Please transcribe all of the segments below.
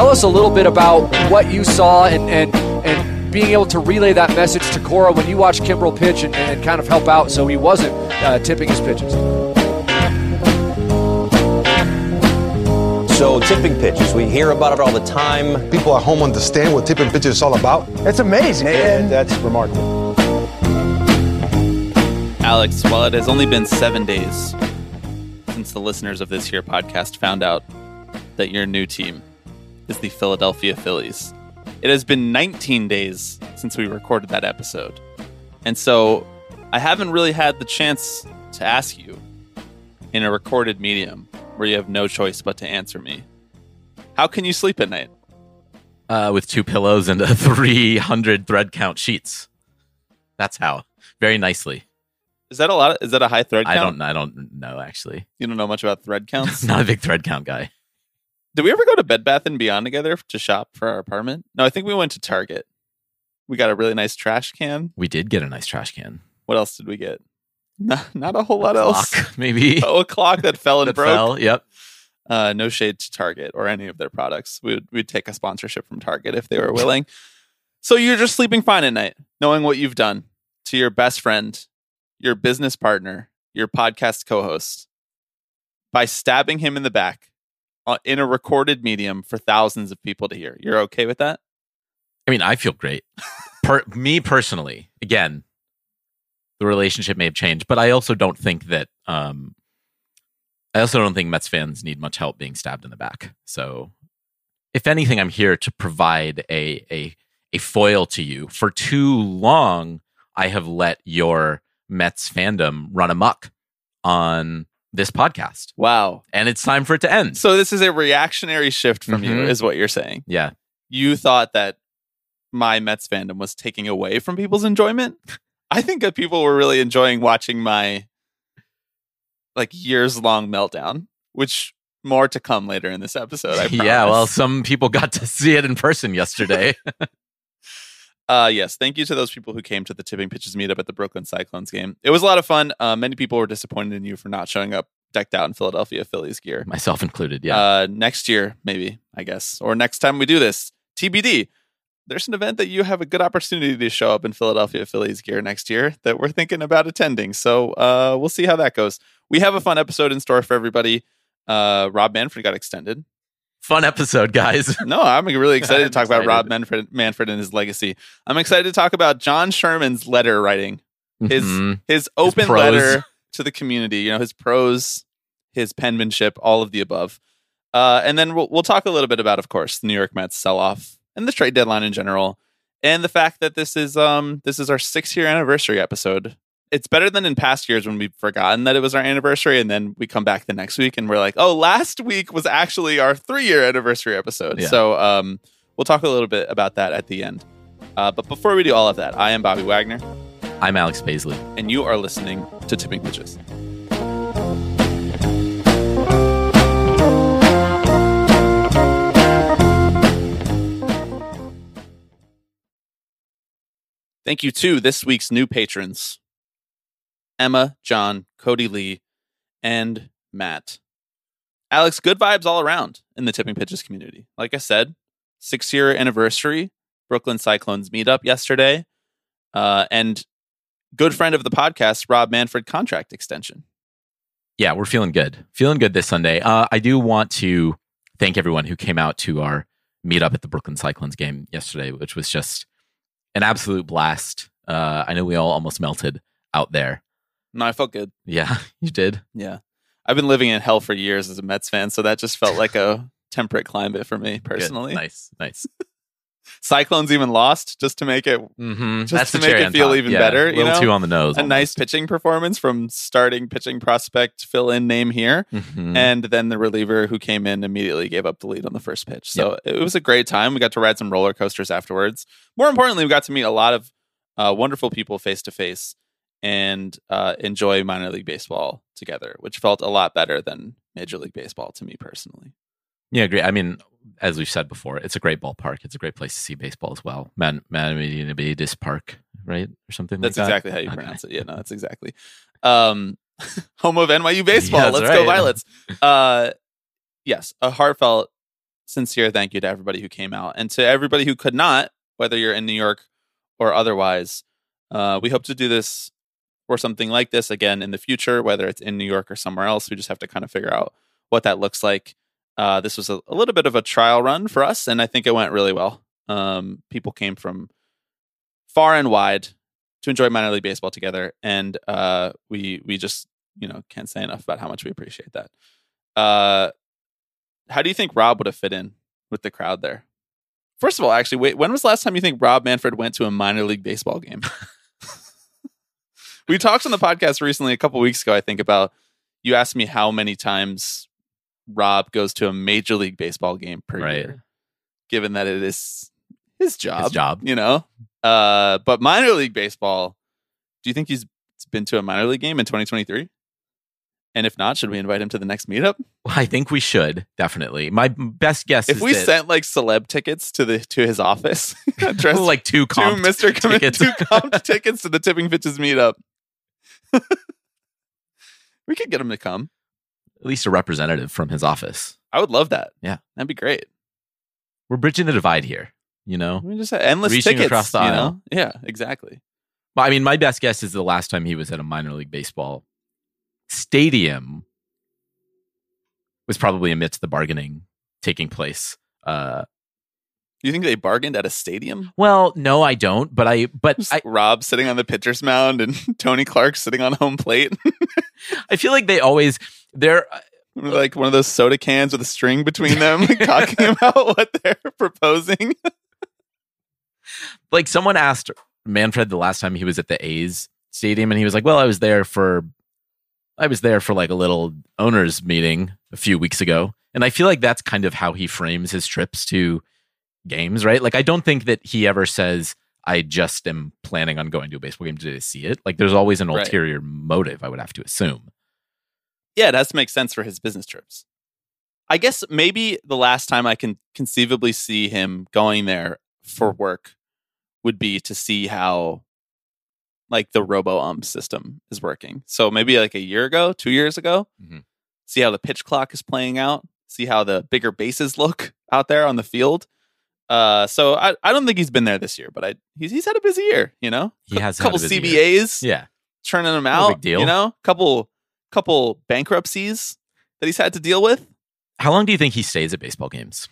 tell us a little bit about what you saw and and and being able to relay that message to Cora when you watched Kimbrel pitch and, and kind of help out so he wasn't uh, tipping his pitches. So tipping pitches, we hear about it all the time. People at home understand what tipping pitches is all about. It's amazing. And that's remarkable. Alex, while it has only been seven days since the listeners of this here podcast found out that your new team is the Philadelphia Phillies, it has been 19 days since we recorded that episode. And so I haven't really had the chance to ask you in a recorded medium where you have no choice but to answer me. How can you sleep at night? Uh, with two pillows and a 300 thread count sheets. That's how. Very nicely. Is that a lot? Of, is that a high thread count? I don't. I don't know actually. You don't know much about thread counts. Not a big thread count guy. Did we ever go to Bed Bath and Beyond together to shop for our apartment? No, I think we went to Target. We got a really nice trash can. We did get a nice trash can. What else did we get? Not, not a whole lot a else. Maybe. Oh, a clock that fell and that broke. fell. Yep. Uh, no shade to Target or any of their products. We would we'd take a sponsorship from Target if they were willing. so you're just sleeping fine at night, knowing what you've done to your best friend, your business partner, your podcast co-host, by stabbing him in the back in a recorded medium for thousands of people to hear. You're okay with that? I mean, I feel great. Per- me personally, again, the relationship may have changed, but I also don't think that. Um, I also don't think Mets fans need much help being stabbed in the back. So, if anything, I'm here to provide a a a foil to you. For too long, I have let your Mets fandom run amok on this podcast, Wow. and it's time for it to end. So this is a reactionary shift from you, Mhm. is what you're saying. yeah, You thought that my Mets fandom was taking away from people's enjoyment. I think that people were really enjoying watching my like years long meltdown, which more to come later in this episode. I yeah. Well, some people got to see it in person yesterday. Uh, yes, thank you to those people who came to the Tipping Pitches meetup at the Brooklyn Cyclones game. It was a lot of fun. Uh, many people were disappointed in you for not showing up decked out in Philadelphia Phillies gear. Myself included. Yeah. Uh, next year, maybe, I guess, or next time we do this, TBD. There's an event that you have a good opportunity to show up in Philadelphia Phillies gear next year that we're thinking about attending. So uh, we'll see how that goes. We have a fun episode in store for everybody. Uh, Rob Manfred got extended. Fun episode, guys. No, I'm really excited to talk about. Rob Manfred, Manfred and his legacy. I'm excited to talk about John Sherman's letter writing, his Mhm. his open prose. letter to the community. You know, his prose, his penmanship, all of the above. Uh, and then we'll we'll talk a little bit about, of course, the New York Mets sell off and the trade deadline in general, and the fact that this is um this is our six year anniversary episode. It's better than in past years when we've forgotten that it was our anniversary, and then we come back the next week and we're like, oh, last week was actually our three year anniversary episode. Yeah. So um, we'll talk a little bit about that at the end. Uh, but before we do all of that, I am Bobby Wagner, I'm Alex Paisley. and you are listening to Tipping Pitches. Thank you to this week's new patrons Emma, John, Cody Lee, and Matt. Alex, good vibes all around in the Tipping Pitches community. Like I said, six year anniversary, Brooklyn Cyclones meetup yesterday, uh, and good friend of the podcast, Rob Manfred contract extension. Yeah, we're feeling good. Feeling good this Sunday. Uh, I do want to thank everyone who came out to our meetup at the Brooklyn Cyclones game yesterday, which was just an absolute blast. Uh, I know we all almost melted out there. No, I felt good. Yeah, you did. Yeah. I've been living in hell for years as a Mets fan, so that just felt like a temperate climate for me Good. personally. Nice, nice. Cyclones even lost just to make it Mm-hmm. Just That's to make it feel top. even Yeah, better, A you little know? too on the nose. a nice pitching performance from starting pitching prospect fill in name here. hmm And then the reliever who came in immediately gave up the lead on the first pitch. So it was a great time. We got to ride some roller coasters afterwards. More importantly, we got to meet a lot of uh, wonderful people face to face and uh, enjoy minor league baseball together, which felt a lot better than Major League Baseball to me personally. Yeah, great. I mean, as we've said before, it's a great ballpark. It's a great place to see baseball as well. Man, Manamedinabidis Park, right, or something. That's like that? That's exactly how you Okay. pronounce it. Yeah, no, that's exactly. Um, home of NYU baseball. Yeah, Let's go right. Violets. Uh, yes, a heartfelt sincere thank you to everybody who came out and to everybody who could not, whether you're in New York or otherwise. Uh, we hope to do this or something like this again in the future, whether it's in New York or somewhere else. We just have to kind of figure out what that looks like. Uh, this was a, a little bit of a trial run for us, and I think it went really well. Um, people came from far and wide to enjoy minor league baseball together, and uh, we we just you know can't say enough about how much we appreciate that. Uh, how do you think Rob would have fit in with the crowd there? First of all, actually, wait, when was the last time you think Rob Manfred went to a minor league baseball game? we talked on the podcast recently, a couple weeks ago, I think, about you asked me how many times Rob goes to a major league baseball game per Right. year, given that it is his job. job. you know. Uh, but minor league baseball, do you think he's been to a minor league game in 2023? And if not, should we invite him to the next meetup? Well, I think we should definitely. My best guess If we that, sent like celeb tickets to the to his office, like two two comp Mr. Commit tickets. two comp tickets to the Tipping Pitches meetup. we could get him to come. at least a representative from his office. I would love that. Yeah. that'd be great. We're bridging the divide here. You know, We just have endless Reaching tickets across the you aisle. know? Yeah, exactly. But, I mean, my best guess is the last time he was at a minor league baseball stadium was probably amidst the bargaining taking place. Uh, You think they bargained at a stadium? well, no, I don't. But I, but Just I, Rob sitting on the pitcher's mound and Tony Clark sitting on home plate, I feel like they always uh, they're like one of those soda cans with a string between them, talking about what they're proposing. like someone asked Manfred the last time he was at the A's stadium, and he was like, "Well, I was there for, I was there for like a little owners meeting a few weeks ago," and I feel like that's kind of how he frames his trips to games, right? Like, I don't think that he ever says, "I just am planning on going to a baseball game to see it." Like, there's always an Right. ulterior motive. I would have to assume. yeah, it has to make sense for his business trips. I guess maybe the last time I can conceivably see him going there for work would be to see how like the robo ump system is working. So maybe like a year ago, two years ago, Mhm. see how the pitch clock is playing out, see how the bigger bases look out there on the field. Uh, so I, I don't think he's been there this year, but I he's he's had a busy year, you know. He has had a couple busy year. CBAs, Yeah, churning them No out. big deal. You know, couple couple bankruptcies that he's had to deal with. how long do you think he stays at baseball games?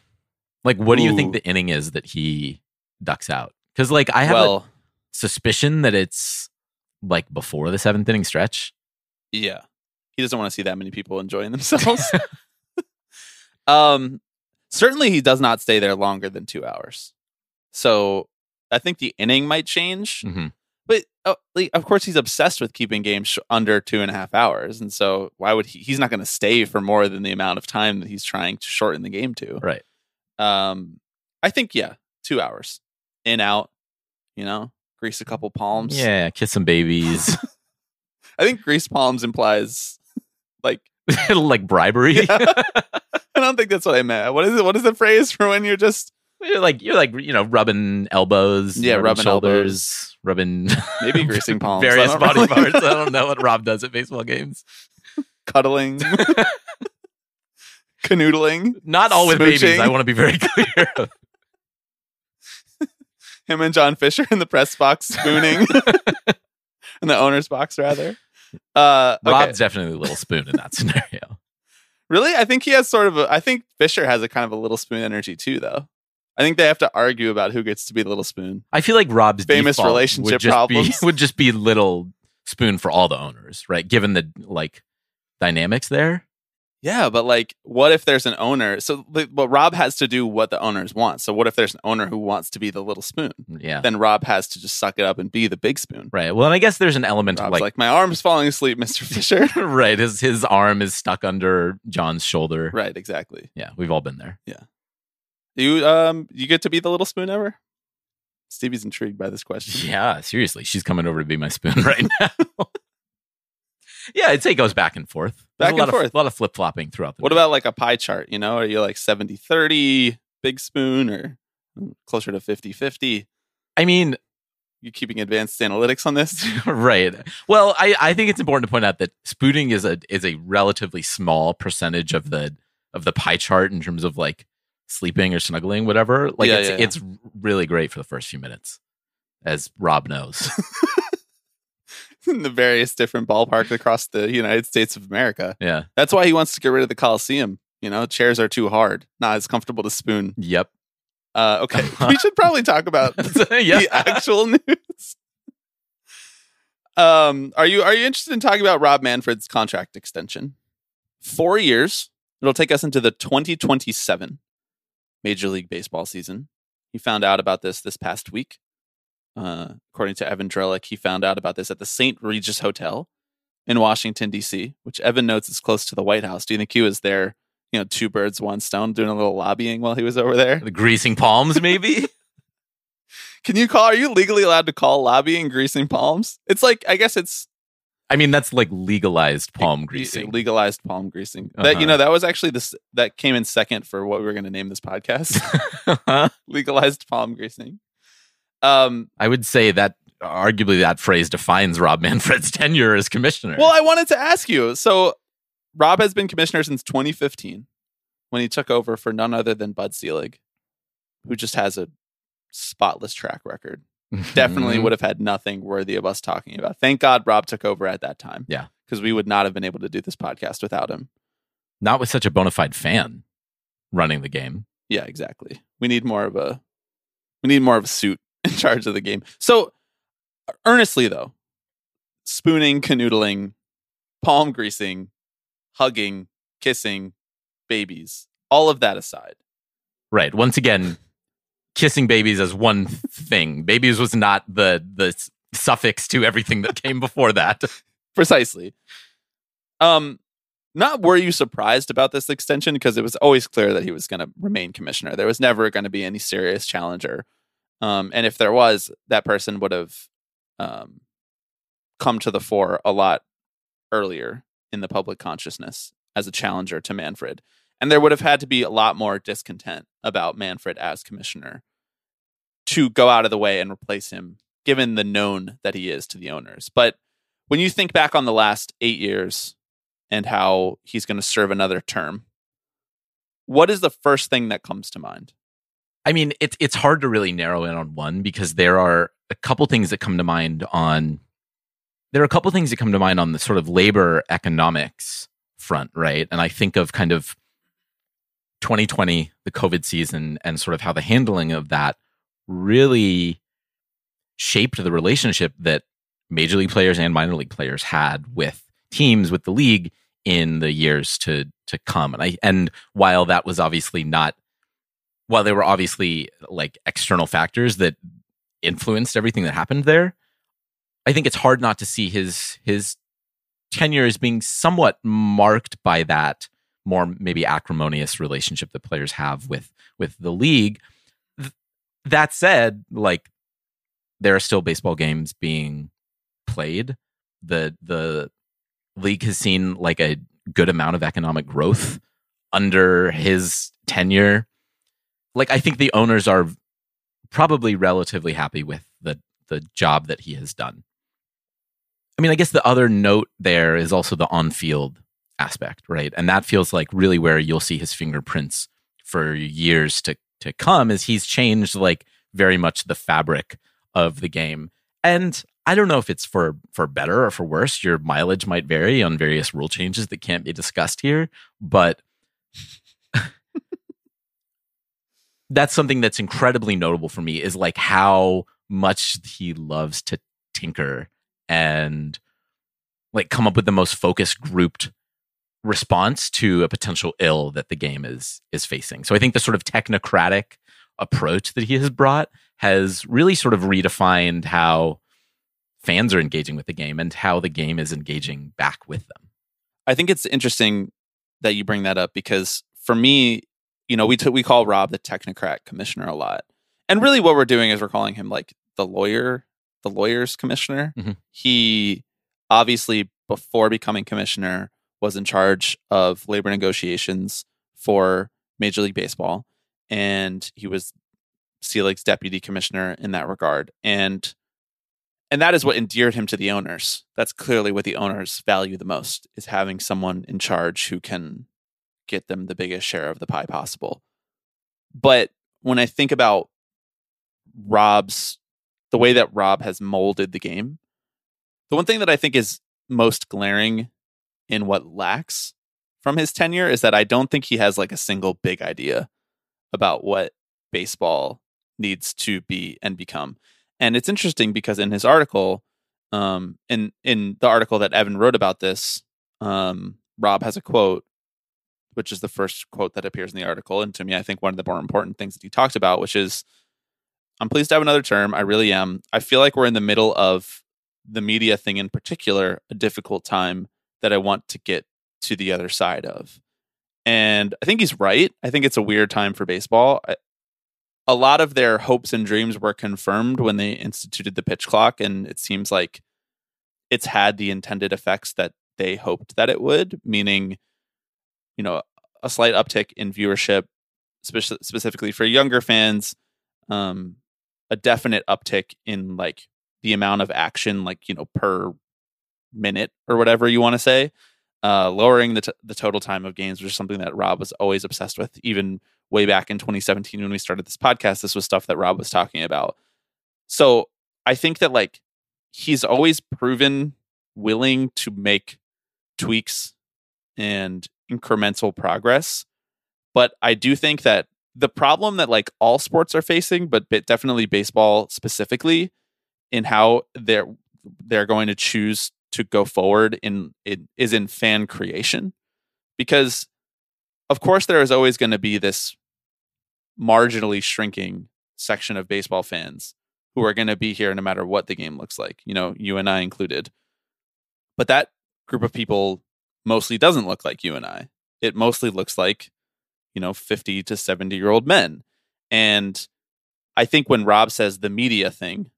Like, what do you think the inning is that he ducks out? Because, like, I have a suspicion that it's like before the seventh inning stretch. yeah, he doesn't want to see that many people enjoying themselves. um, certainly he does not stay there longer than two hours. So I think the inning might change, Mhm. but uh, like, of course he's obsessed with keeping games sh- under two and a half hours, and so why would he? He's not going to stay for more than the amount of time that he's trying to shorten the game to. Right. Um, I think yeah, two hours in out. You know, grease a couple palms. Yeah, kiss some babies. I think grease palms implies like like bribery. I don't think that's what I meant. What is it? What is the phrase for when you're just you're like you're like you know rubbing elbows, Yeah, rubbing shoulders, rubbing maybe greasing palms? Various body really parts. I don't know what Rob does at baseball games. cuddling, canoodling. Not all with babies. I want to be very clear. Him and John Fisher in the press box spooning, in the owner's box rather. Uh, okay. Rob's definitely a little spoon in that scenario. Really? I think he has sort of a. I think Fisher has a kind of a little spoon energy too, though. I think they have to argue about who gets to be the little spoon. I feel like Rob's Famous relationship would just problems. Be, would just be little spoon for all the owners, right? Given the like dynamics there. Yeah, but like, what if there's an owner? So, but Rob has to do what the owners want. So, what if there's an owner who wants to be the little spoon? Yeah. Then Rob has to just suck it up and be the big spoon. Right. Well, and I guess there's an element Rob's of like, like, my arm's falling asleep, Mister Fisher. right, his his arm is stuck under John's shoulder. right, exactly. Yeah, we've all been there. Yeah. You um, you get to be the little spoon ever? Stevie's intrigued by this question. Yeah, seriously, she's coming over to be my spoon right now. Yeah, I'd say it goes back and forth. There's Back a lot and of, forth. A lot of flip flopping throughout the. What night. about like a pie chart? You know, are you like 70 30 big spoon or mm, closer to 50 50? I mean, You keeping advanced analytics on this? right. Well, I, I think it's important to point out that spooning is a is a relatively small percentage of the of the pie chart in terms of like sleeping or snuggling, whatever. Like Yeah, it's yeah, yeah. it's really great for the first few minutes, as Rob knows. in the various different ballparks across the United States of America. yeah. That's why he wants to get rid of the Coliseum. You know, chairs are too hard, not as comfortable to spoon. Yep. Uh, okay, we should probably talk about yeah. the actual news. Um, are you are you interested in talking about Rob Manfred's contract extension? Four years. It'll take us into the 2027 Major League Baseball season. He found out about this this past week. Uh, according to Evan Drellich, he found out about this at the St. Regis Hotel in Washington D.C., which Evan notes is close to the White House. Do you think he was there? You know, two birds, one stone, doing a little lobbying while he was over there. The greasing palms, maybe. Can you call? Are you legally allowed to call lobbying greasing palms? It's like I guess it's I mean, that's like legalized palm greasing. legalized palm greasing. That you Uh-huh. know that was actually this that came in second for what we were going to name this podcast. legalized palm greasing. Um. I would say that arguably that phrase defines Rob Manfred's tenure as commissioner. Well, I wanted to ask you. So, Rob has been commissioner since 2015, when he took over for none other than Bud Selig, who just has a spotless track record. definitely would have had nothing worthy of us talking about. Thank God Rob took over at that time. Yeah. Because we would not have been able to do this podcast without him. not with such a bona fide fan running the game. Yeah, exactly. We need more of a we need more of a suit in charge of the game. So earnestly though, spooning, canoodling, palm greasing, hugging, kissing, babies, all of that aside. Right. Once again, kissing babies as one thing. Babies was not the the suffix to everything that came before that. Precisely. Um, not were you surprised about this extension because it was always clear that he was going to remain commissioner. There was never going to be any serious challenger, um, and if there was, that person would have um, come to the fore a lot earlier in the public consciousness as a challenger to Manfred, and there would have had to be a lot more discontent about Manfred as commissioner to go out of the way and replace him, given the known that he is to the owners. But when you think back on the last eight years and how he's going to serve another term, what is the first thing that comes to mind? I mean, it's it's hard to really narrow in on one because there are a couple things that come to mind on there are a couple things that come to mind on the sort of labor economics front, right? And I think of kind of 2020, the COVID season, and sort of how the handling of that really shaped the relationship that major league players and minor league players had with teams with the league in the years to to come. And I and while that was obviously not while there were obviously like external factors that influenced everything that happened there, I think it's hard not to see his his tenure as being somewhat marked by that more maybe acrimonious relationship that players have with with the league. Th- that said, like there are still baseball games being played. The the league has seen like a good amount of economic growth under his tenure. Like I think the owners are probably relatively happy with the the job that he has done. I mean, I guess the other note there is also the on-field aspect, right? And that feels like really where you'll see his fingerprints for years to to come is he's changed like very much the fabric of the game. And I don't know if it's for for better or for worse. Your mileage might vary on various rule changes that can't be discussed here, but that's something that's incredibly notable for me is like how much he loves to tinker and like come up with the most focused grouped response to a potential ill that the game is is facing. So I think the sort of technocratic approach that he has brought has really sort of redefined how fans are engaging with the game and how the game is engaging back with them. I think it's interesting that you bring that up because for me, you know, we t- we call Rob the technocrat commissioner a lot, and really what we're doing is we're calling him like the lawyer, the lawyer's commissioner. Mhm. He obviously before becoming commissioner was in charge of labor negotiations for Major League Baseball, and he was Selig's deputy commissioner in that regard, and and that is what endeared him to the owners. That's clearly what the owners value the most is having someone in charge who can get them the biggest share of the pie possible. But when I think about Rob's the way that Rob has molded the game, the one thing that I think is most glaring in what lacks from his tenure is that I don't think he has like a single big idea about what baseball needs to be and become. And it's interesting because in his article, um, in in the article that Evan wrote about this, um, Rob has a quote, which is the first quote that appears in the article, and to me, I think one of the more important things that he talked about, which is, "I'm pleased to have another term. I really am. I feel like we're in the middle of the media thing in particular, a difficult time that I want to get to the other side of." And I think he's right. I think it's a weird time for baseball. I, a lot of their hopes and dreams were confirmed when they instituted the pitch clock, and it seems like it's had the intended effects that they hoped that it would, meaning, you know, a slight uptick in viewership, spe- specifically for younger fans, um, a definite uptick in like the amount of action, like you know, per minute or whatever you want to say. Uh, lowering the t- the total time of games, which is something that Rob was always obsessed with, even way back in 2017 when we started this podcast. This was stuff that Rob was talking about. So I think that like he's always proven willing to make tweaks and incremental progress. But I do think that the problem that like all sports are facing, but definitely baseball specifically, in how they're they're going to choose to go forward in it is in fan creation because of course there is always going to be this marginally shrinking section of baseball fans who are going to be here no matter what the game looks like you know you and i included but that group of people mostly doesn't look like you and i. It mostly looks like you know 50 to 70 year old men. And i think when rob says the media thing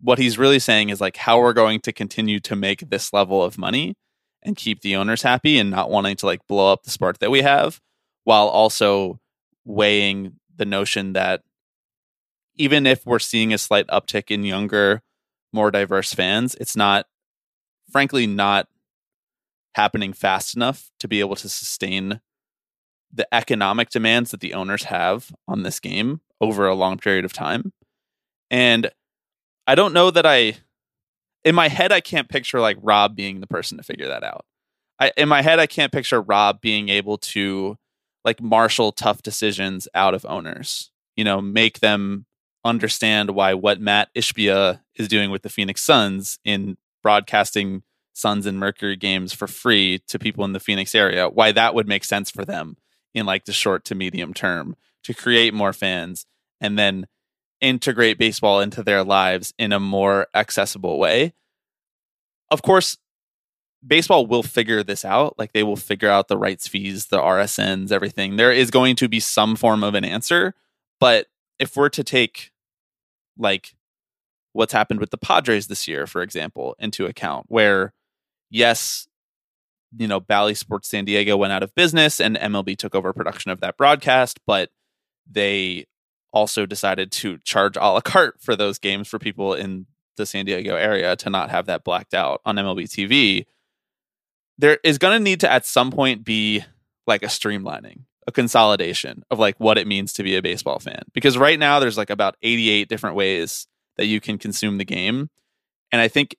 what he's really saying is like how we're going to continue to make this level of money and keep the owners happy and not wanting to like blow up the spark that we have while also weighing the notion that even if we're seeing a slight uptick in younger more diverse fans it's not frankly not happening fast enough to be able to sustain the economic demands that the owners have on this game over a long period of time and I don't know that I in my head I can't picture like Rob being the person to figure that out. I in my head I can't picture Rob being able to like marshal tough decisions out of owners. You know, make them understand why what Matt Ishbia is doing with the Phoenix Suns in broadcasting Suns and Mercury games for free to people in the Phoenix area, why that would make sense for them in like the short to medium term to create more fans and then integrate baseball into their lives in a more accessible way. Of course, baseball will figure this out. Like they will figure out the rights fees, the RSNs, everything. There is going to be some form of an answer. But if we're to take like what's happened with the Padres this year, for example, into account, where yes, you know, Bally Sports San Diego went out of business and MLB took over production of that broadcast, but they also decided to charge a la carte for those games for people in the San Diego area to not have that blacked out on MLB TV. There is going to need to at some point be like a streamlining, a consolidation of like what it means to be a baseball fan. Because right now there's like about 88 different ways that you can consume the game. And I think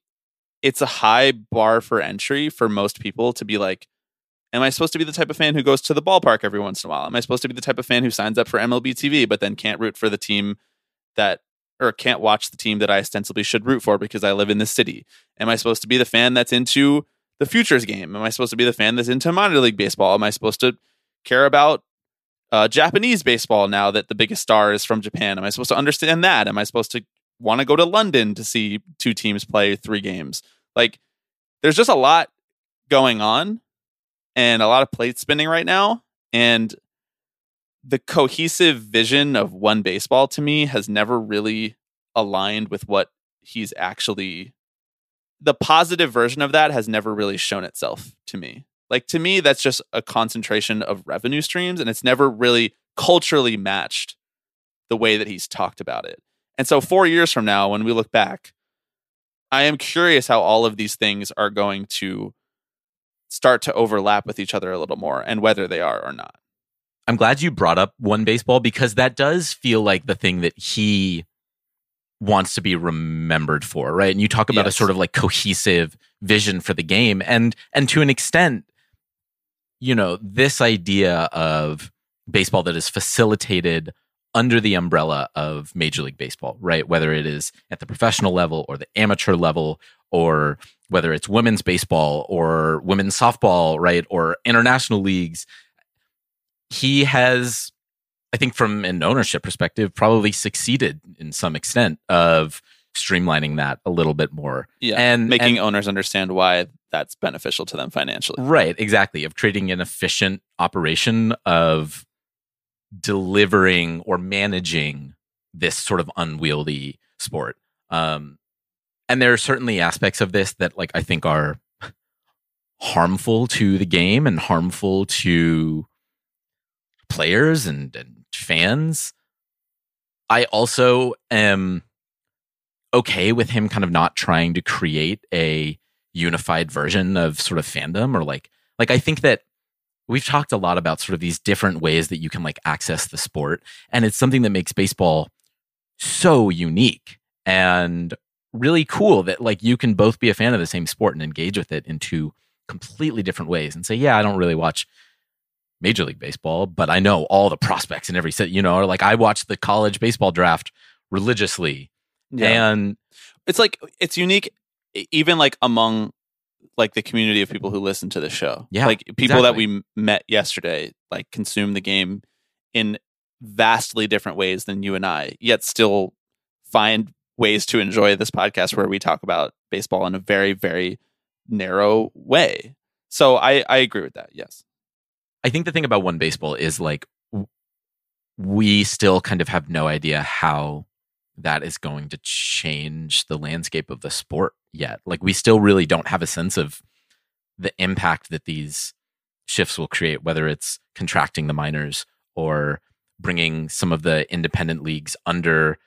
it's a high bar for entry for most people to be like, Am I supposed to be the type of fan who goes to the ballpark every once in a while? Am I supposed to be the type of fan who signs up for MLB TV but then can't root for the team that or can't watch the team that I ostensibly should root for because I live in this city? Am I supposed to be the fan that's into the futures game? Am I supposed to be the fan that's into minor league baseball? Am I supposed to care about uh, Japanese baseball now that the biggest star is from Japan? Am I supposed to understand that? Am I supposed to want to go to London to see two teams play three games? Like, there's just a lot going on and a lot of plate spinning right now. And the cohesive vision of one baseball to me has never really aligned with what he's actually the positive version of that has never really shown itself to me. Like to me that's just a concentration of revenue streams and it's never really culturally matched the way that he's talked about it. And so 4 years from now when we look back I am curious how all of these things are going to start to overlap with each other a little more and whether they are or not. I'm glad you brought up one baseball because that does feel like the thing that he wants to be remembered for, right? And you talk about a sort of like cohesive vision for the game and and to an extent you know, this idea of baseball that is facilitated under the umbrella of Major League Baseball, right? Whether it is at the professional level or the amateur level, or whether it's women's baseball or women's softball, right? Or international leagues. He has, I think, from an ownership perspective, probably succeeded in some extent of streamlining that a little bit more. Yeah, And making and- owners understand why that's beneficial to them financially. Right, exactly. Of creating an efficient operation of delivering or managing this sort of unwieldy sport. Um, and there are certainly aspects of this that, like, I think are harmful to the game and harmful to players and, and fans. I also am okay with him kind of not trying to create a unified version of sort of fandom or like like I think that we've talked a lot about sort of these different ways that you can like access the sport and it's something that makes baseball so unique and really cool that like you can both be a fan of the same sport and engage with it in two completely different ways and say yeah I don't really watch Major League Baseball, but I know all the prospects in every set, you know, or like I watch the college baseball draft religiously. And it's like it's unique even like among like the community of people who listen to the show. Yeah, like people that we met yesterday like consume the game in vastly different ways than you and i yet still find ways to enjoy this podcast where we talk about baseball in a very very narrow way. So i i agree with that yes. I think the thing about one baseball is like we still kind of have no idea how that is going to change the landscape of the sport yet. Like we still really don't have a sense of the impact that these shifts will create, whether it's contracting the minors or bringing some of the independent leagues under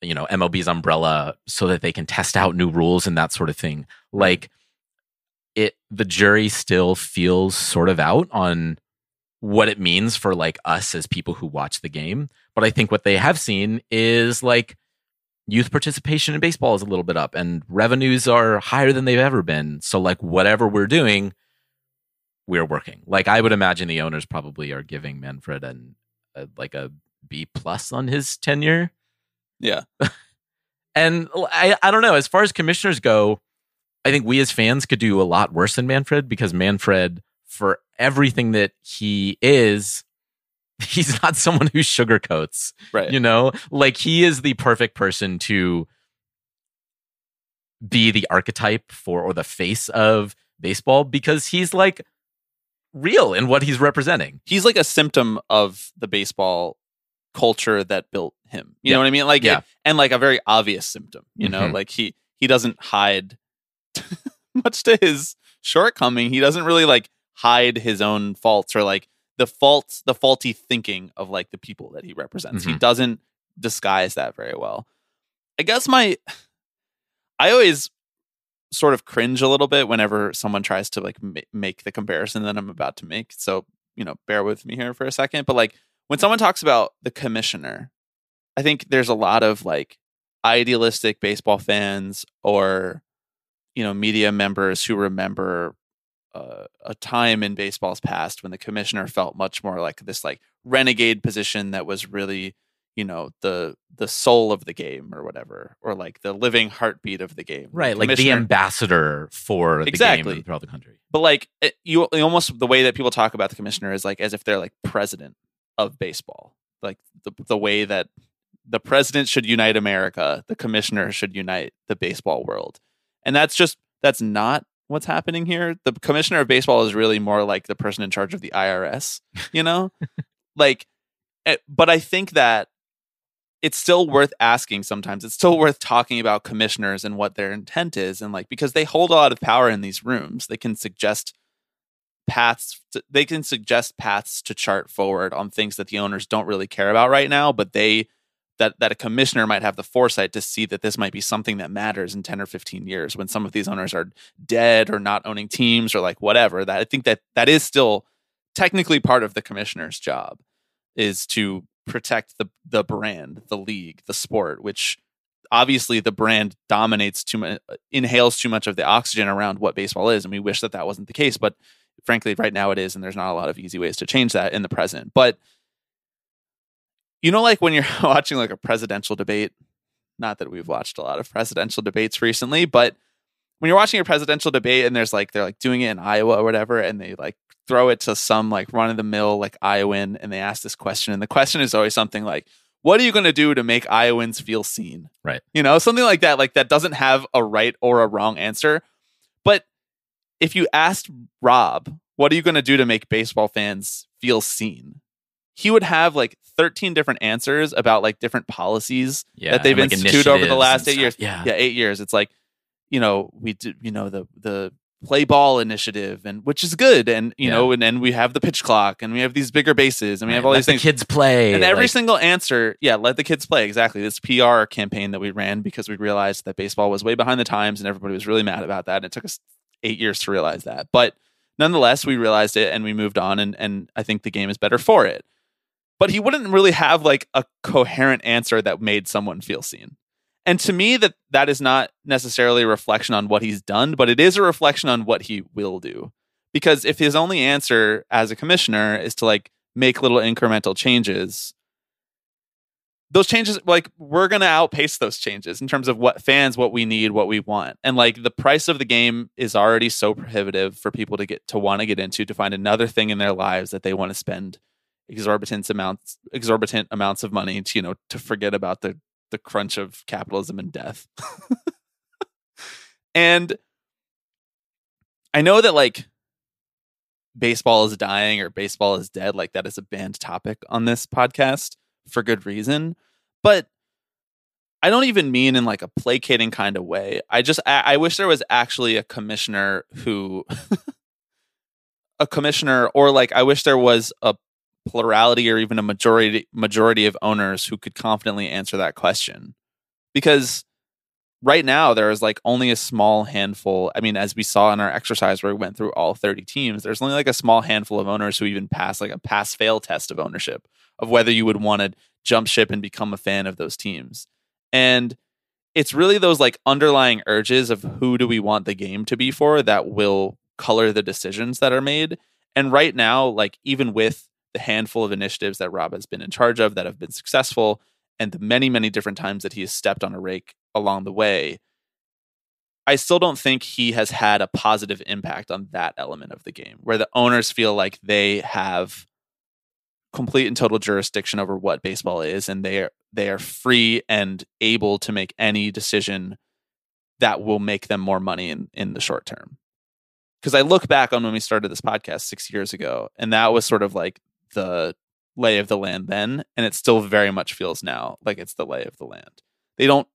you know MLB's umbrella so that they can test out new rules and that sort of thing. Like it the jury still feels sort of out on what it means for like us as people who watch the game. But I think what they have seen is like youth participation in baseball is a little bit up and revenues are higher than they've ever been. So like whatever we're doing, we're working. Like I would imagine the owners probably are giving Manfred an a, like a B plus on his tenure. yeah And I, I don't know. As far as commissioners go, I think we as fans could do a lot worse than Manfred because Manfred, for everything that he is, he's not someone who sugarcoats. right You know, like he is the perfect person to be the archetype for or the face of baseball because he's like real in what he's representing. he's like a symptom of the baseball culture that built him. You Yeah. know what I mean? Like, Yeah. and like a very obvious symptom. You know, Mhm. like he he doesn't hide much to his shortcoming. He doesn't really like hide his own faults or like the faults, the faulty thinking of like the people that he represents. He Mhm. doesn't disguise that very well. I guess my I always sort of cringe a little bit whenever someone tries to like ma- make the comparison that I'm about to make. So, you know, bear with me here for a second, but like when someone talks about the commissioner, I think there's a lot of like idealistic baseball fans or you know, media members who remember uh, a time in baseball's past when the commissioner felt much more like this like renegade position that was really you know the the soul of the game or whatever or like the living heartbeat of the game The Right. Like the ambassador for the Exactly. game throughout the country. but like it, you you almost the way that people talk about the commissioner is like as if they're like president of baseball like the the way that the president should unite america the commissioner should unite the baseball world and that's just that's not what's happening here? The commissioner of baseball is really more like the person in charge of the irs you know? Like eh, but i think that it's still worth asking sometimes. It's still worth talking about commissioners and what their intent is and like because they hold a lot of power in these rooms. They can suggest paths to, they can suggest paths to chart forward on things that the owners don't really care about right now but they that that a commissioner might have the foresight to see that this might be something that matters in 10 or 15 years when some of these owners are dead or not owning teams or like whatever that i think that that is still technically part of the commissioner's job is to protect the the brand, the league, the sport, which obviously the brand dominates too much, uh, inhales too much of the oxygen around what baseball is, and we wish that that wasn't the case. But frankly, right now it is, and there's not a lot of easy ways to change that in the present. But you know, like when you're watching like a presidential debate, not that we've watched a lot of presidential debates recently, but when you're watching a presidential debate and there's like they're like doing it in Iowa or whatever, and they like throw it to some like run of the mill like Iowan, and they ask this question, and the question is always something like, "What are you going to do to make Iowans feel seen?" Right. You know, something like that. Like that doesn't have a right or a wrong answer. But if you asked Rob, "What are you going to do to make baseball fans feel seen?" He would have like 13 different answers about like different policies Yeah, that they've and, like, instituted over the last eight years. Yeah. yeah, eight years. It's like, you know, we did, you know, the the play ball initiative, and which is good, and you Yeah. know, and then we have the pitch clock, and we have these bigger bases, and we have all let these the things. kids play. and every like- single answer, yeah, let the kids play. Exactly. This PR campaign that we ran because we realized that baseball was way behind the times, and everybody was really mad about that. And it took us eight years to realize that, but nonetheless, we realized it, and we moved on, and and I think the game is better for it. But he wouldn't really have like a coherent answer that made someone feel seen. And to me, that that is not necessarily a reflection on what he's done, but it is a reflection on what he will do. Because if his only answer as a commissioner is to like make little incremental changes, those changes like we're going to outpace those changes in terms of what fans what we need what we want and like the price of the game is already so prohibitive for people to get to want to get into to find another thing in their lives that they want to spend exorbitant amounts exorbitant amounts of money to you know to forget about the the crunch of capitalism and death. And i know that like baseball is dying or baseball is dead like that is a banned topic on this podcast for good reason but i don't even mean in like a placating kind of way. I just i, I wish there was actually a commissioner who a commissioner or like i wish there was a plurality or even a majority majority of owners who could confidently answer that question. Because right now there is like only a small handful i mean as we saw in our exercise where we went through all 30 teams there's only like a small handful of owners who even pass like a pass fail test of ownership of whether you would want to jump ship and become a fan of those teams. And it's really those like underlying urges of who do we want the game to be for that will color the decisions that are made. And right now like even with the handful of initiatives that Rob has been in charge of that have been successful and the many, many different times that he has stepped on a rake along the way, I still don't think he has had a positive impact on that element of the game where the owners feel like they have complete and total jurisdiction over what baseball is and they are they are free and able to make any decision that will make them more money in, in the short term. Because I look back on when we started this podcast six years ago, and that was sort of like the lay of the land then and it still very much feels now like it's the lay of the land. They don't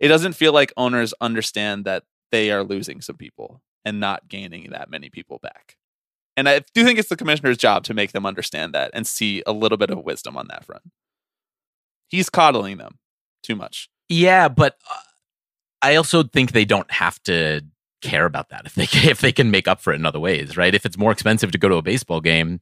it doesn't feel like owners understand that they are losing some people and not gaining that many people back. And i do think it's the commissioner's job to make them understand that and see a little bit of wisdom on that front. He's coddling them too much. Yeah, but uh, I also think they don't have to care about that if they if they can make up for it in other ways, right? If it's more expensive to go to a baseball game,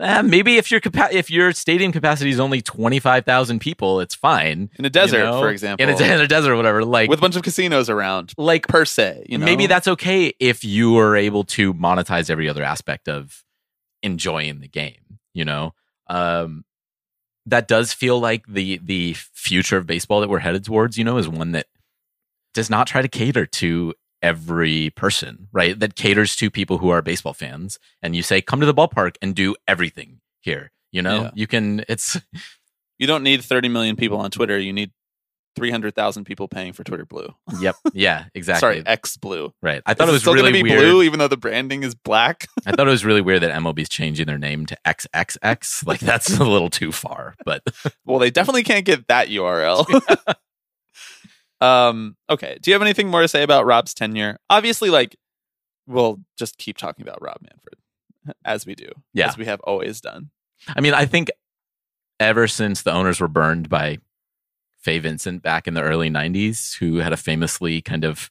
eh, maybe if your capa- if your stadium capacity is only twenty five thousand people, it's fine. in a desert you know? for example in a, in a desert or whatever. Like with a bunch of casinos around like per se you know maybe that's okay if you are able to monetize every other aspect of enjoying the game you know um that does feel like the the future of baseball that we're headed towards you know is one that does not try to cater to every person right that caters to people who are baseball fans and you say come to the ballpark and do everything here you know Yeah. you can it's you don't need 30 million people on twitter you need 300,000 people paying for Twitter Blue. yep yeah exactly Sorry, X Blue. right i thought Is it was still really gonna be weird blue, even though the branding is black. I thought it was really weird that MLB's changing their name to XXX. Like that's a little too far, but well, they definitely can't get that URL. Um. Okay. Do you have anything more to say about Rob's tenure? Obviously, like we'll just keep talking about Rob Manfred as we do, Yeah. as we have always done. I mean, I think ever since the owners were burned by Fay Vincent back in the early 90s, who had a famously kind of,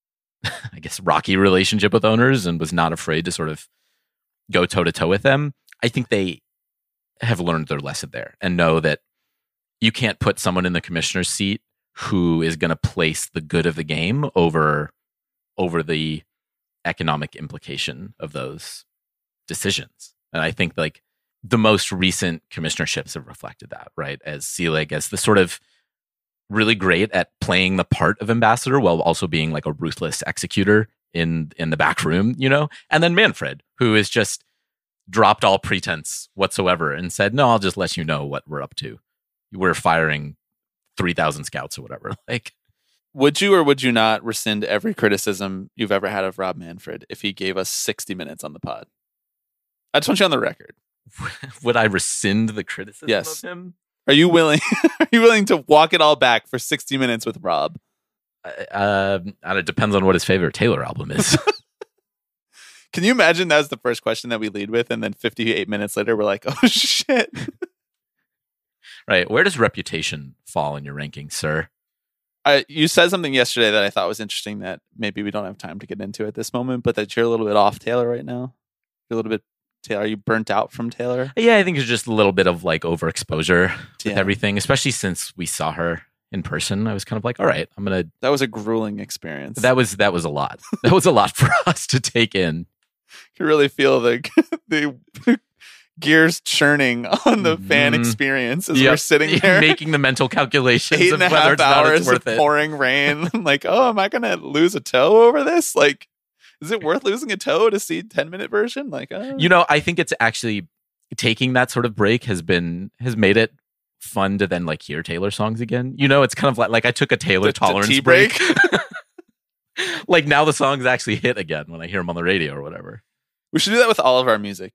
I guess, rocky relationship with owners and was not afraid to sort of go toe to toe with them, I think they have learned their lesson there and know that you can't put someone in the commissioner's seat who is going to place the good of the game over over the economic implication of those decisions. And I think like the most recent commissionerships have reflected that, right? As Selig as the sort of really great at playing the part of ambassador while also being like a ruthless executor in in the back room, you know? And then Manfred, who is just dropped all pretense whatsoever and said, "No, I'll just let you know what we're up to. We're firing 3,000 scouts or whatever." Like Would you or would you not rescind every criticism you've ever had of Rob Manfred if he gave us 60 minutes on the pod? I just want you on the record. would I rescind the criticism Yes. of him? Are you willing? are you willing to walk it all back for 60 minutes with Rob? Uh, uh, it depends on what his favorite Taylor album is. Can you imagine that was the first question that we lead with, and then 58 minutes later, we're like, "Oh shit!" Right. Where does reputation fall in your ranking, sir? I, you said something yesterday that I thought was interesting that maybe we don't have time to get into at this moment, but that you're a little bit off Taylor right now. You're a little bit Taylor. Are you burnt out from Taylor? Yeah, I think it's just a little bit of like overexposure with Yeah. everything, especially since we saw her in person. I was kind of like, all right, I'm gonna. That was a grueling experience. That was that was a lot. That was a lot for us to take in. you really feel the the gears churning on the fan Mhm. experience as Yep. we're sitting there making the mental calculations eight of and a whether it's not hours it's of worth it. pouring rain. Like, oh, am I gonna lose a toe over this? Like, is it worth losing a toe to see 10 minute version? Like, uh, You know, I think it's actually taking that sort of break has been has made it fun to then like hear Taylor songs again. You know, it's kind of like like I took a Taylor the- the tolerance break. like now the songs actually hit again when I hear them on the radio or whatever. We should do that with all of our music.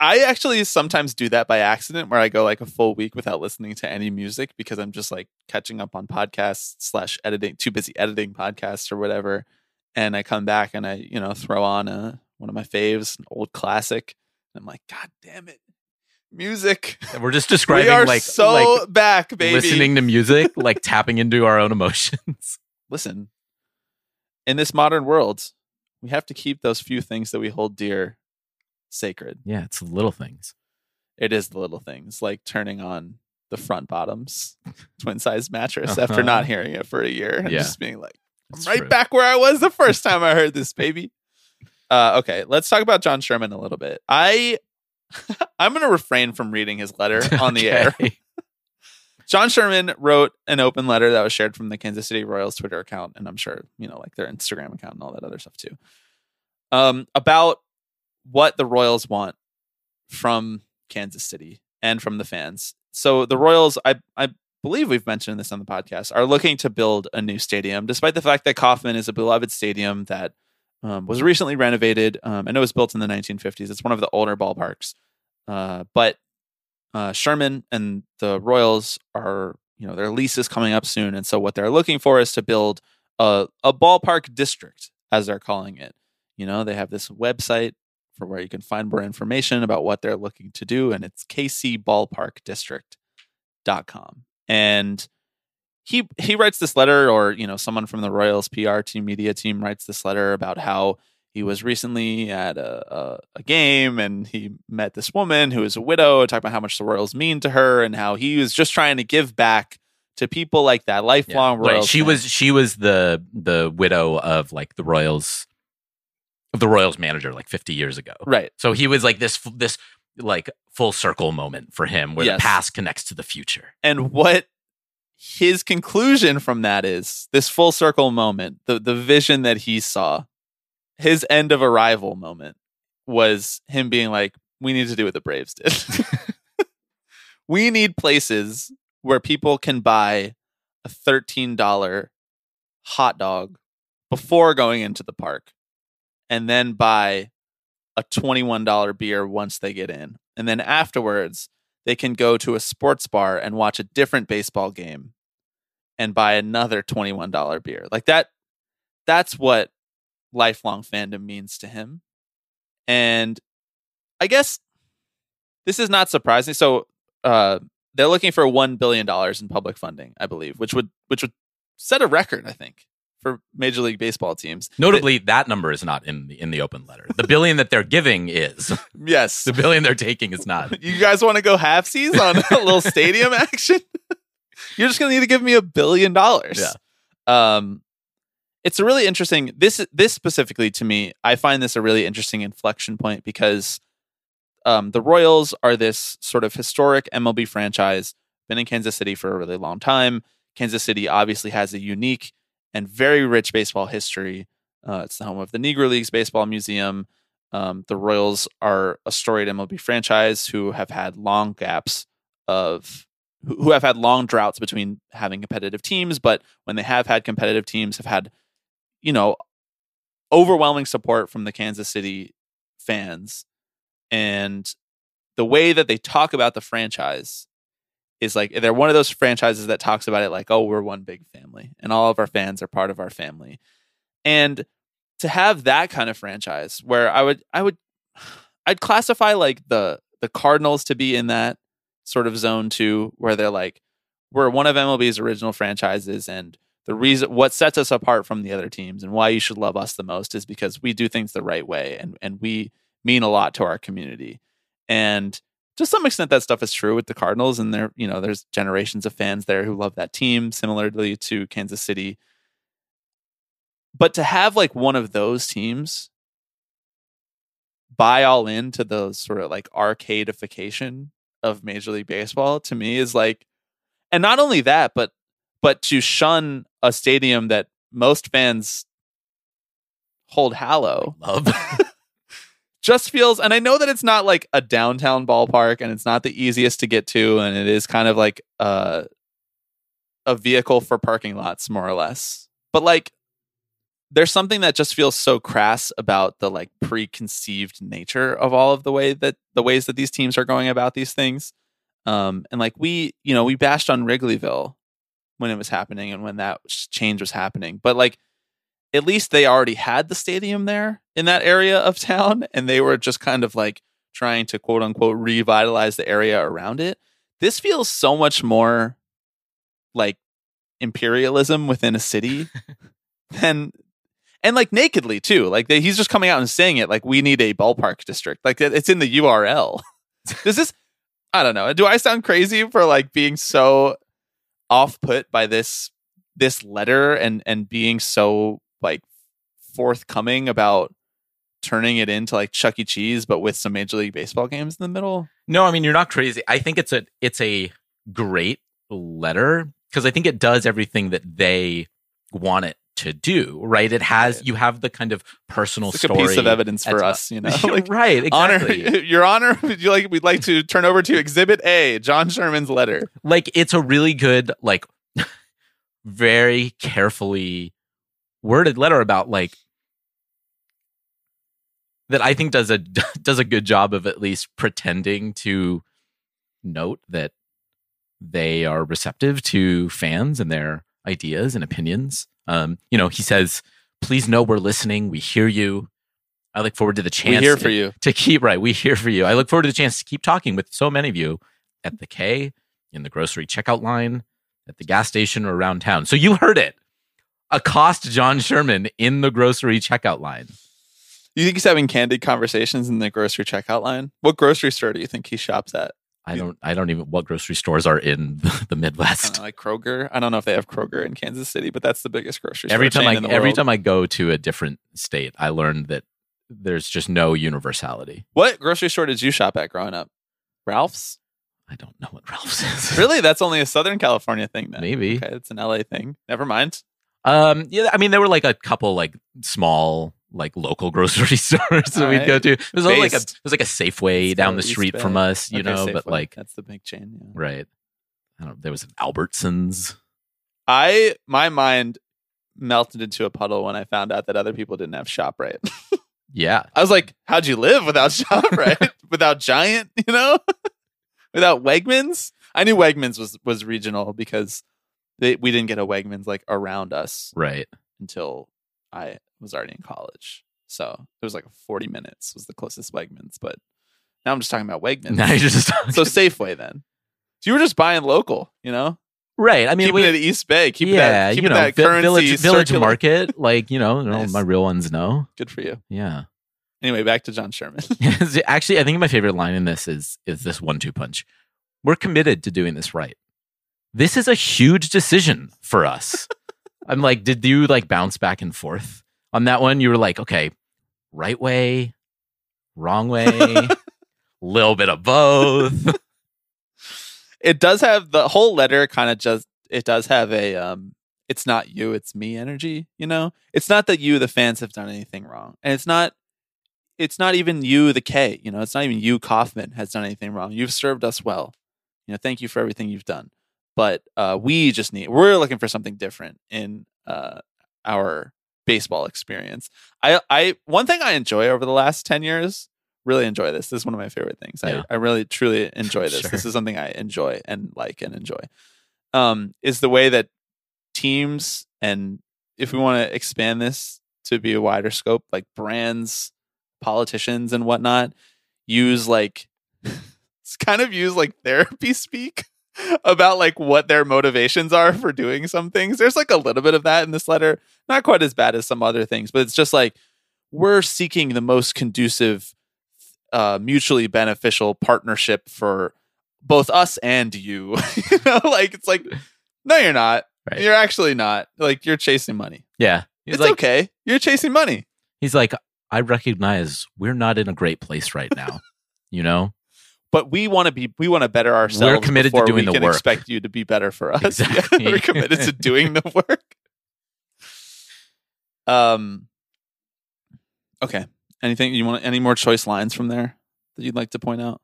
I actually sometimes do that by accident where I go like a full week without listening to any music because I'm just like catching up on podcasts slash editing, too busy editing podcasts or whatever. And I come back and I, you know, throw on a, one of my faves, an old classic. And I'm like, God damn it. Music. And we're just We describing are like so like back, baby. listening to music, like tapping into our own emotions. Listen, in this modern world, we have to keep those few things that we hold dear sacred. yeah, it's the little things. It is the little things like turning on the front bottoms twin size mattress Uh-huh. after not hearing it for a year and Yeah. just being like, I'm It's right true. back where I was the first time I heard this, baby. Uh, okay, let's talk about John Sherman a little bit. I I'm going to refrain from reading his letter on the air. John Sherman wrote an open letter that was shared from the Kansas City Royals Twitter account, and I'm sure you know, like their Instagram account and all that other stuff too, um, about what the Royals want from Kansas City and from the fans. So the Royals, I I believe we've mentioned this on the podcast, are looking to build a new stadium, despite the fact that Kauffman is a beloved stadium that um, was recently renovated. Um, it was built in the 1950s. It's one of the older ballparks, uh, but uh, Sherman and the Royals are, you know, their lease is coming up soon, and so what they're looking for is to build a a ballpark district, as they're calling it. You know, they have this website for where you can find more information about what they're looking to do, and it's kcballparkdistrict.com. And he he writes this letter, or you know, someone from the Royals PR team, media team, writes this letter about how he was recently at a, a, a game and he met this woman who is a widow, talking about how much the Royals mean to her and how he was just trying to give back to people like that, Yeah. lifelong Right, Royals. She fan. was she was the the widow of like the Royals the Royals manager like 50 years ago. right. So he was like this this like full circle moment for him where Yes. the past connects to the future. and what his conclusion from that is this full circle moment the the vision that he saw his end of arrival moment was him being like we need to do what the braves did we need places where people can buy a $13 hot dog before going into the park and then buy a $21 beer once they get in and then afterwards they can go to a sports bar and watch a different baseball game and buy another $21 beer. Like that that's what lifelong fandom means to him. And I guess this is not surprising. So uh they're looking for 1 billion dollars in public funding, I believe, which would which would set a record, I think, for Major League Baseball teams. Notably, that number is not in the in the open letter. The billion that they're giving is. Yes. The billion they're taking is not. You guys want to go halfsies on a little stadium action? You're just going to need to give me a billion dollars. Yeah. Um, it's a really interesting. This this specifically to me, I find this a really interesting inflection point because um, the Royals are this sort of historic MLB franchise, been in Kansas City for a really long time. Kansas City obviously has a unique and very rich baseball history. Uh, it's the home of the Negro Leagues Baseball Museum. Um, the Royals are a storied MLB franchise who have had long gaps of who have had long droughts between having competitive teams, but when they have had competitive teams, have had you know overwhelming support from the Kansas City fans, and the way that they talk about the franchise is like they're one of those franchises that talks about it like oh we're one big family and all of our fans are part of our family. And to have that kind of franchise where i would i would i'd classify like the the cardinals to be in that sort of zone too where they're like we're one of mlb's original franchises and the reason what sets us apart from the other teams and why you should love us the most is because we do things the right way and and we mean a lot to our community. And to some extent that stuff is true with the Cardinals and there you know there's generations of fans there who love that team similarly to Kansas City but to have like one of those teams buy all into the sort of like arcadification of Major League Baseball to me is like and not only that but but to shun a stadium that most fans hold hallow Love. just feels and i know that it's not like a downtown ballpark and it's not the easiest to get to and it is kind of like a, a vehicle for parking lots more or less. But like there's something that just feels so crass about the like preconceived nature of all of the way that the ways that these teams are going about these things. Um and like we you know we bashed on wrigleyville when it was happening and when that change was happening. But like at least they already had the stadium there in that area of town and they were just kind of like trying to quote unquote revitalize the area around it. This feels so much more like imperialism within a city than and like nakedly too. Like they, he's just coming out and saying it like we need a ballpark district. Like it's in the URL. Does this I don't know. Do I sound crazy for like being so off put by this this letter and and being so like forthcoming about turning it into like Chuck E. Cheese, but with some Major League Baseball games in the middle. No, I mean you're not crazy. I think it's a it's a great letter because I think it does everything that they want it to do. Right? It has you have the kind of personal It's like story a piece of evidence for us, you know. Like, right? Exactly. Honor, Your Honor, would you like? We'd like to turn over to Exhibit A, John Sherman's letter. like it's a really good like very carefully worded letter about like that I think does a does a good job of at least pretending to note that they are receptive to fans and their ideas and opinions. Um, you know, he says, "Please know we're listening. We hear you. I look forward to the chance We here to- for you. to keep right. We here for you. I look forward to the chance to keep talking with so many of you at the K, in the grocery checkout line, at the gas station, or around town. So you heard it. Accost John Sherman in the grocery checkout line. You think he's having candid conversations in the grocery checkout line? What grocery store do you think he shops at? I don't. I don't even what grocery stores are in the, the Midwest. know, like Kroger. I don't know if they have Kroger in Kansas City, but that's the biggest grocery store Every time I every world. time I go to a different state, I learn that there's just no universality. What grocery store did you shop at growing up? Ralph's? I don't know what Ralph's is. Really? That's only a Southern California thing then. Maybe. Okay, it's an LA thing. Never mind. Um, yeah, I mean, there were like a couple like small like local grocery stores that we'd go to. It was only like a was like a Safeway Let's down the street Bay. from us, you Okay, know. But like, that's the big chain. Yeah. right? I don't. There was an Albertsons. I my mind melted into a puddle when I found out that other people didn't have Shoprite. Yeah, I was like, "How'd you live without Shoprite? without Giant? You know, without Wegmans?" I knew Wegmans was was regional because they, we didn't get a Wegmans like around us right. until I was already in college. So it was like 40 minutes was the closest Wegmans. But now I'm just talking about Wegmans. Now you're just so Safeway then. So you were just buying local, you know? right. I mean, keeping we, it the East Bay. Keeping yeah, that, keeping you know, that vi- currency village village circular. market, like you know, you know, Nice. my real ones know. Good for you. Yeah. Anyway, back to John Sherman. Actually, I think my favorite line in this is is this one two punch. We're committed to doing this right. This is a huge decision for us. I'm like, did you like bounce back and forth on that one? You were like, okay, right way, wrong way, little bit of both. it does have the whole letter kind of just it does have a um it's not you it's me energy you know it's not that you the fans have done anything wrong and it's not it's not even you the k you know it's not even you Kauffman has done anything wrong you've served us well you know thank you for everything you've done but uh we just need we're looking for something different in uh our baseball experience. I i one thing i enjoy over the last 10 years really enjoy this this is one of my favorite things. Yeah. i i really truly enjoy this. Sure. this is something i enjoy and like and enjoy. Um is the way that teams and if we want to expand this to be a wider scope like brands politicians and whatnot use like it's kind of use like therapy speak about like what their motivations are for doing some things there's like a little bit of that in this letter not quite as bad as some other things but it's just like we're seeking the most conducive uh mutually beneficial partnership for both us and you you know like it's like no you're not Right. you're actually not like you're chasing money Yeah. He's it's like, okay you're chasing money he's like, I recognize we're not in a great place right now. You know? But we want to be we want to better ourselves We're committed to doing we the can work. expect you to be better for us Exactly. we're committed to doing the work um okay anything you want any more choice lines from there that you'd like to point out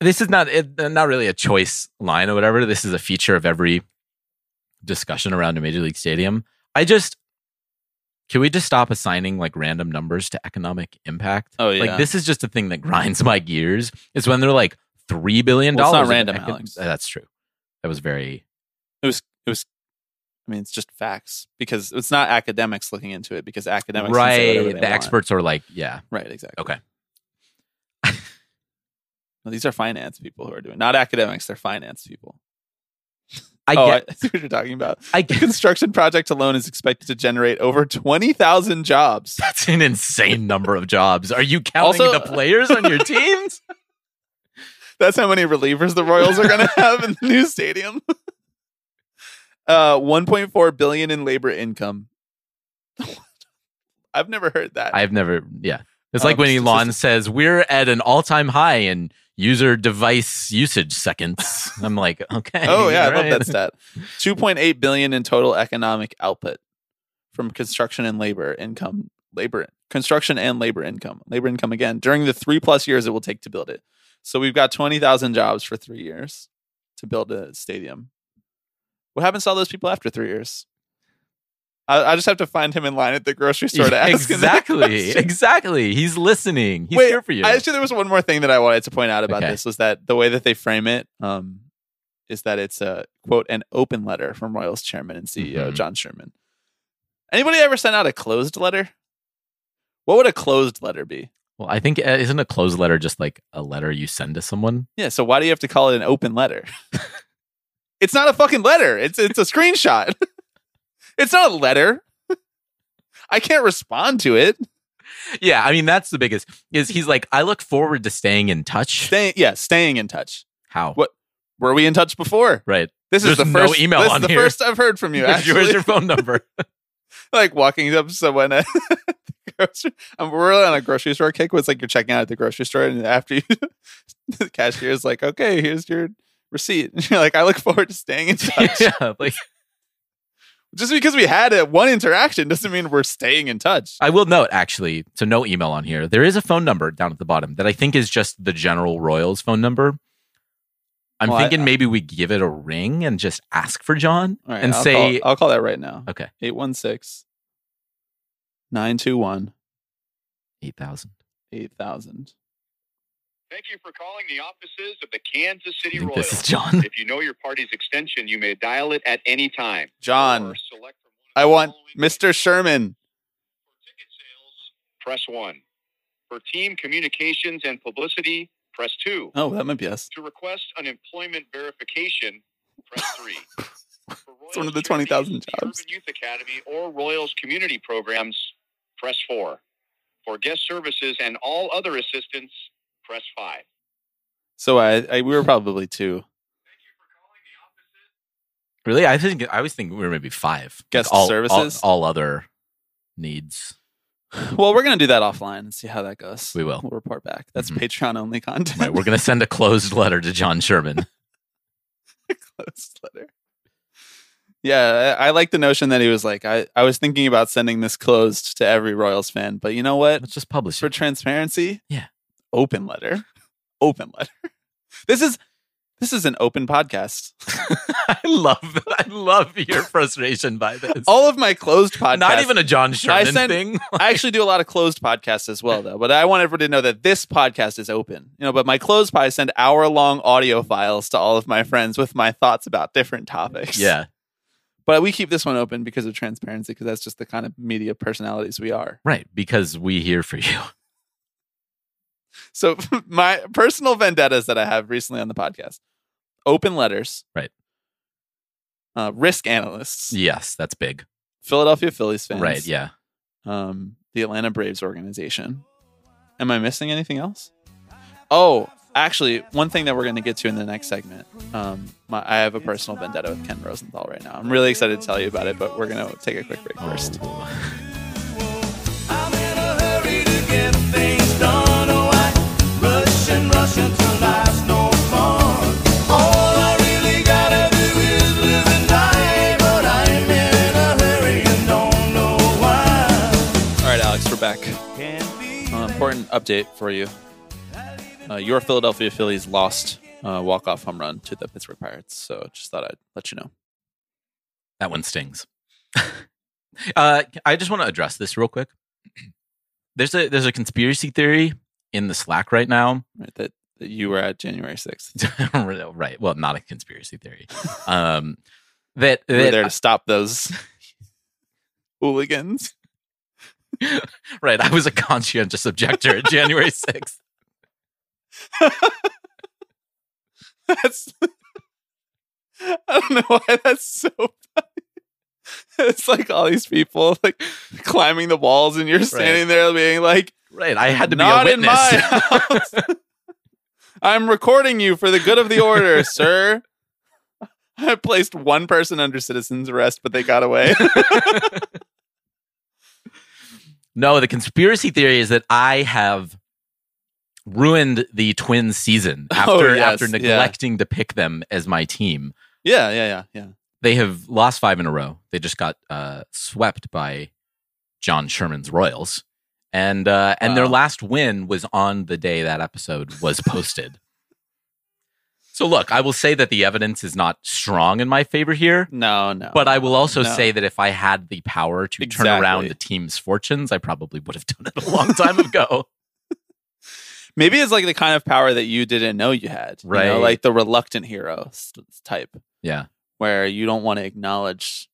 this is not it, not really a choice line or whatever. This is a feature of every discussion around a major league stadium. I just can we just stop assigning like random numbers to economic impact? Oh, yeah. like this is just a thing that grinds my gears. Is when they're like three billion Well, dollars. it's not random, Alex. Uh, that's true. That was very it was it was i mean it's just facts because it's not academics looking into it because academics right. The want. experts are like, yeah, right exactly okay. No, these are finance people who are doing not academics they're finance people I oh get. I see what you're talking about I The construction project alone is expected to generate over 20,000 jobs. That's an insane number of jobs. Are you counting Also- the players on your teams? That's how many relievers the Royals are going to have in the new stadium. Uh, 1.4 billion in labor income. I've never heard that. I've never, yeah. It's Um, like when Elon says we're at an all-time high in user device usage seconds. I'm like, okay. oh yeah, I love that stat. 2.8 billion in total economic output from construction and labor income. Labor construction and labor income. Labor income again during the three plus years it will take to build it. So we've got 20,000 jobs for three years to build a stadium. What happens to all those people after three years? I, I just have to find him in line at the grocery store to ask exactly, exactly. He's listening. He's Wait, here for you. I actually there was one more thing that I wanted to point out about Okay. this was that the way that they frame it um, is that it's a quote an open letter from Royals chairman and CEO Mhm. John Sherman. Anybody ever sent out a closed letter? What would a closed letter be? well, I think uh, isn't a closed letter just like a letter you send to someone? Yeah, so why do you have to call it an open letter? it's not a fucking letter. It's it's a screenshot. it's not a letter. I can't respond to it. Yeah, I mean that's the biggest. Is he's like, I look forward to staying in touch. Staying yeah, staying in touch. How? What were we in touch before? Right. This is There's the no first email This on is the here. first I've heard from you. Where's Actually, your phone number? like walking up to someone at the grocery. Um, we're on a grocery store kick. Was like you're checking out at the grocery store, and after you, the cashier is like, "Okay, here's your receipt." And you're like, "I look forward to staying in touch." yeah, like Just because we had a one interaction doesn't mean we're staying in touch. I will note actually, so no email on here. There is a phone number down at the bottom that I think is just the general Royals phone number. I'm Well, I- thinking maybe we give it a ring and just ask for John All right, and I'll say, call, I'll call that right now. okay, 816 921 eight thousand. 8000. Thank you for calling the offices of the Kansas City Royals. this is John. If you know your party's extension, you may dial it at any time. John, select from one I want Mr. Sherman. For ticket sales, press 1. For team communications and publicity, press 2. Oh, that might be us. To request an employment verification, press 3. For It's one of the 20,000 jobs. Urban Youth Academy or Royals community programs, press 4. For guest services and all other assistance, press 5. So I, I we were probably two. Really? I think I was thinking we were maybe five. Like Guest all, services? all, all other needs. Well, we're gonna do that offline and see how that goes. We will. We'll report back. That's Mhm. Patreon only content. Right, we're gonna send a closed letter to John Sherman. closed letter. Yeah, I, I like the notion that he was like, I, I was thinking about sending this closed to every Royals fan, but you know what? Let's just publish it. For it. transparency, Yeah. Open letter, open letter. This is this is an open podcast. I love I love your frustration by this. All of my closed podcasts. Not even a John Sherman sent- thing. I actually do a lot of closed podcasts as well, though. But I want everyone to know that this podcast is open. You know, but my closed pod I send hour long audio files to all of my friends with my thoughts about different topics. yeah. But we keep this one open because of transparency, because that's just the kind of media personalities we are. Right. Because we here for you. So my personal vendettas that I have recently on the podcast: open letters, Right. Uh, risk analysts, Yes, that's big. Philadelphia Phillies fans, Right. Yeah. um, the Atlanta Braves organization. Am I missing anything else? Oh, actually, one thing that we're going to get to in the next segment. Um, my, I have a personal vendetta with Ken Rosenthal right now. I'm really excited to tell you about it, but we're going to take a quick break first. Oh. Update for you. Uh, your Philadelphia Phillies lost uh, walk-off home run to the Pittsburgh Pirates. So just thought I'd let you know. That one stings. uh, I just want to address this real quick. There's a there's a conspiracy theory in the Slack right now. Right, that, that you were at January 6th. right. Well, not a conspiracy theory. Um, that, You were that there to stop those hooligans. right. I was a conscientious objector at January sixth. That's I don't know why that's so funny. It's like all these people like climbing the walls, and you're standing there being like, Right. I had to be "Not a in my house. I'm recording you for the good of the order, sir." I placed one person under citizen's arrest, but they got away. no, the conspiracy theory is that I have ruined the Twins season after Oh, yes, after yeah. neglecting to pick them as my team. yeah, yeah, yeah, yeah. They have lost five in a row. They just got uh, swept by John Sherman's Royals, and uh, and their last win was on the day that episode was posted. so look, I will say that the evidence is not strong in my favor here, No, no. but I will also No. say that if I had the power to turn around the team's fortunes, I probably would have done it a long time ago. Maybe it's like the kind of power that you didn't know you had. you know, Right. like the reluctant hero type, yeah, where you don't want to acknowledge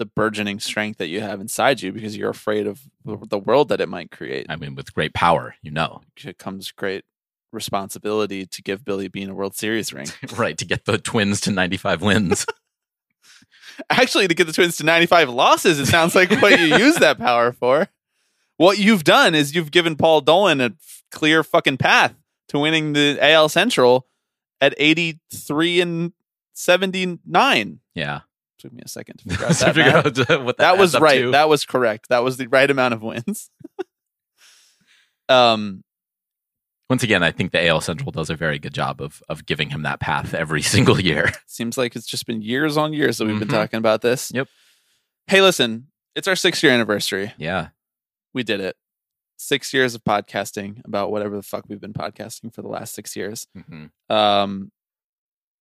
the burgeoning strength that you have inside you because you're afraid of the world that it might create. I mean, with great power, you know, It comes great responsibility to give Billy Beane a World Series ring. right? To get the Twins to ninety-five wins. Actually, to get the Twins to 95 losses, it sounds like what you use that power for. What you've done is you've given Paul Dolan a f- clear fucking path to winning the AL Central at 83 and 79. yeah, Took me a second to figure out that. figure out what that, that was right. to. That was correct. That was the right amount of wins. um, Once again, I think the AL Central does a very good job of of giving him that path every single year. seems like it's just been years on years that we've been Mhm. talking about this. Yep. Hey, listen, it's our six year anniversary. Yeah, We did it. Six years of podcasting about whatever the fuck we've been podcasting for the last six years. Mm-hmm. Um,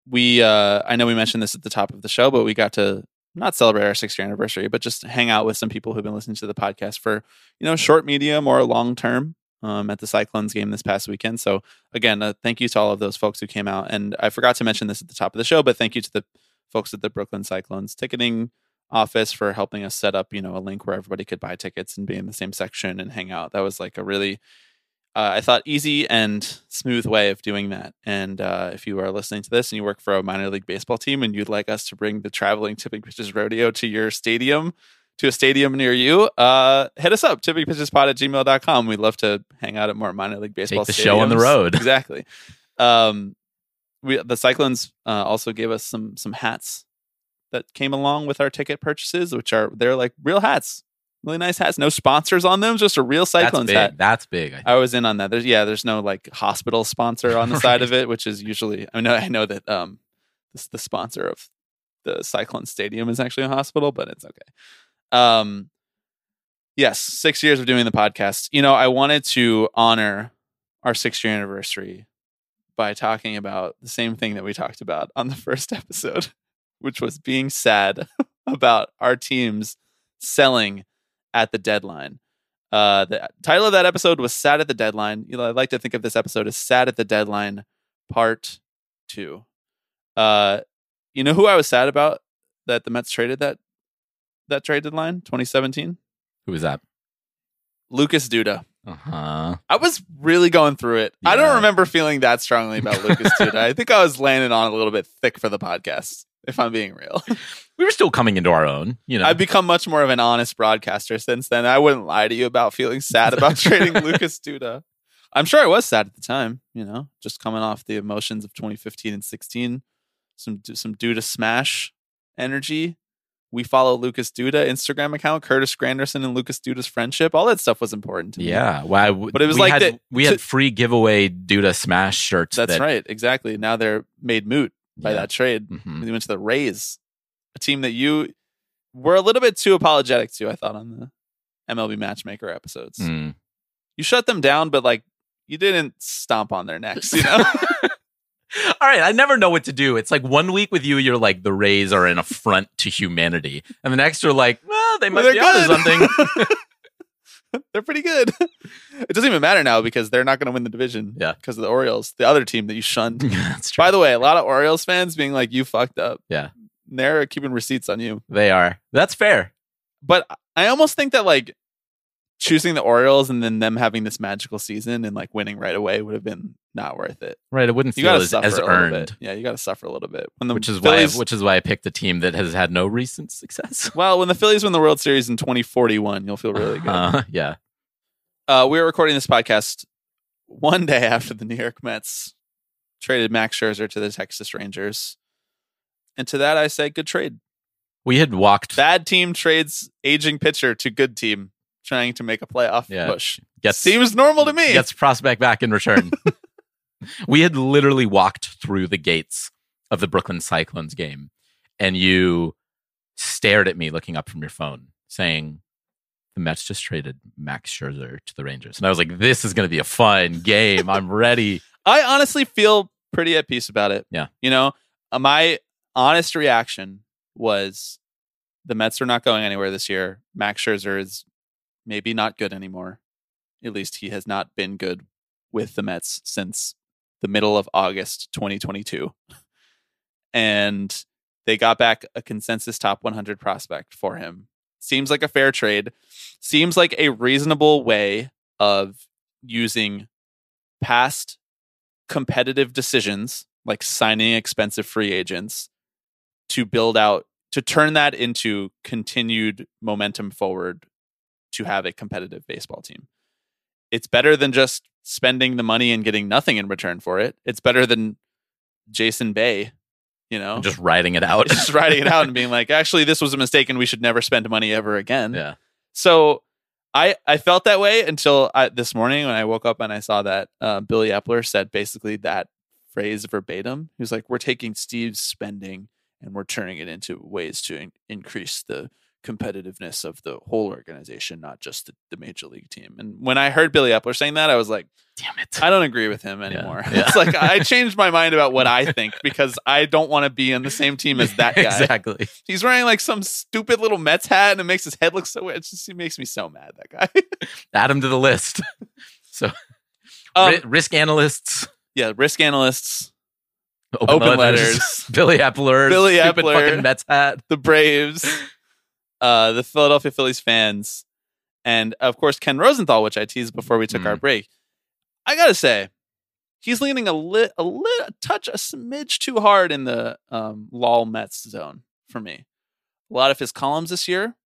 we, uh, I know we mentioned this at the top of the show, but we got to not celebrate our six year anniversary, but just hang out with some people who've been listening to the podcast for, you know, short, medium, or long term um, at the Cyclones game this past weekend. So, again, uh, thank you to all of those folks who came out. And I forgot to mention this at the top of the show, but thank you to the folks at the Brooklyn Cyclones ticketing office for helping us set up, you know, a link where everybody could buy tickets and be in the same section and hang out. That was like a really uh, I thought easy and smooth way of doing that. And uh, if you are listening to this and you work for a minor league baseball team and you'd like us to bring the traveling tipping pitches rodeo to your stadium, to a stadium near you, uh, hit us up, tippingpitchespod at gmail.com. We'd love to hang out at more minor league baseball stadiums. the show on the road. Exactly. Um, we the Cyclones uh, also gave us some some hats that came along with our ticket purchases, which are they're like real hats, really nice hats. No sponsors on them, just a real That's Cyclones big. hat. That's big. I I was in on that. There's yeah, there's no like hospital sponsor on the side of it, which is usually I know I know that um this the sponsor of the Cyclone Stadium is actually a hospital, but it's okay. Um yes, 6 years of doing the podcast. You know, I wanted to honor our 6 year anniversary by talking about the same thing that we talked about on the first episode, which was being sad about our teams selling at the deadline. Uh, the title of that episode was "Sad at the Deadline." You know, I like to think of this episode as "Sad at the Deadline" Part Two. Uh, you know who I was sad about that the Mets traded that that trade deadline 2017? Who was that? Lucas Duda. Uh huh. I was really going through it. I don't remember feeling that strongly about Lucas Duda. I think I was landing on a little bit thick for the podcast, if I'm being real. We were still coming into our own. You know. I've become much more of an honest broadcaster since then. I wouldn't lie to you about feeling sad about trading Lucas Duda. I'm sure I was sad at the time, you know, just coming off the emotions of 2015 and 16, some some Duda smash energy. We follow Lucas Duda Instagram account, Curtis Granderson and Lucas Duda's friendship. All that stuff was important to me. yeah. Why? w- But it was we like had, that- we had to- free giveaway Duda Smash shirts. That's that, right. Exactly. Now they're made moot by Yeah. that trade. Mhm. We went to the Rays, a team that you were a little bit too apologetic to, I thought, on the MLB Matchmaker episodes. Mm. You shut them down, but like you didn't stomp on their necks, you know? All right, I never know what to do. It's like one week with you, you're like the Rays are an affront to humanity, and the next you're like, well, they might They're be onto good. something. they're pretty good. It doesn't even matter now because they're not going to win the division. Yeah. Because of the Orioles, the other team that you shunned. That's true. By the way, a lot of Orioles fans being like, you fucked up. Yeah. They're keeping receipts on you. They are. That's fair. but I almost think that like choosing the Orioles and then them having this magical season and like winning right away would have been not worth it. Right. It wouldn't You feel as, as earned. Yeah, you got to suffer a little bit. Which is Phillies, why which is why I picked a team that has had no recent success. well, when the Phillies win the World Series in 2041, you'll feel really good. Uh, yeah. Uh, we were recording this podcast one day after the New York Mets traded Max Scherzer to the Texas Rangers. And to that, I say, good trade. We had walked Bad team trades aging pitcher to good team trying to make a playoff Yeah. push. gets Seems normal to me. gets prospect back in return. we had literally walked through the gates of the Brooklyn Cyclones game, and you stared at me looking up from your phone, saying, "The Mets just traded Max Scherzer to the Rangers," and I was like, "This is going to be a fun game. I'm ready." I honestly feel pretty at peace about it. Yeah. You know, my honest reaction was the Mets are not going anywhere this year. Max Scherzer is maybe not good anymore. At least he has not been good with the Mets since the middle of August 2022. And they got back a consensus top 100 prospect for him. Seems like a fair trade. Seems like a reasonable way of using past competitive decisions like signing expensive free agents to build out to turn that into continued momentum forward to have a competitive baseball team. It's better than just spending the money and getting nothing in return for it. It's better than Jason Bay, you know, just writing it out. just writing it out and being like, actually, this was a mistake and we should never spend money ever again. yeah. So I I felt that way until I, this morning when I woke up and I saw that uh, Billy Eppler said basically that phrase verbatim. He was like, "We're taking Steve's spending and we're turning it into ways to in- increase the competitiveness of the whole organization, not just the, the major league team." And when I heard Billy Eppler saying that, I was like, Damn it. I don't agree with him anymore. Yeah. It's like I changed my mind about what I think because I don't want to be on the same team as that guy. exactly. He's wearing like some stupid little Mets hat and it makes his head look so weird. It just it makes me so mad, that guy. Add him to the list. So, Um, ri- risk analysts, yeah, risk analysts, open, open letters, letters, Billy Eppler, Billy stupid Eppler. fucking Mets hat. the Braves, uh, the Philadelphia Phillies fans, and of course Ken Rosenthal, which I teased before we took our Mm. break. I gotta say, he's leaning a lit, a lit, a touch, a smidge too hard in the um, lol Mets zone for me. A lot of his columns this year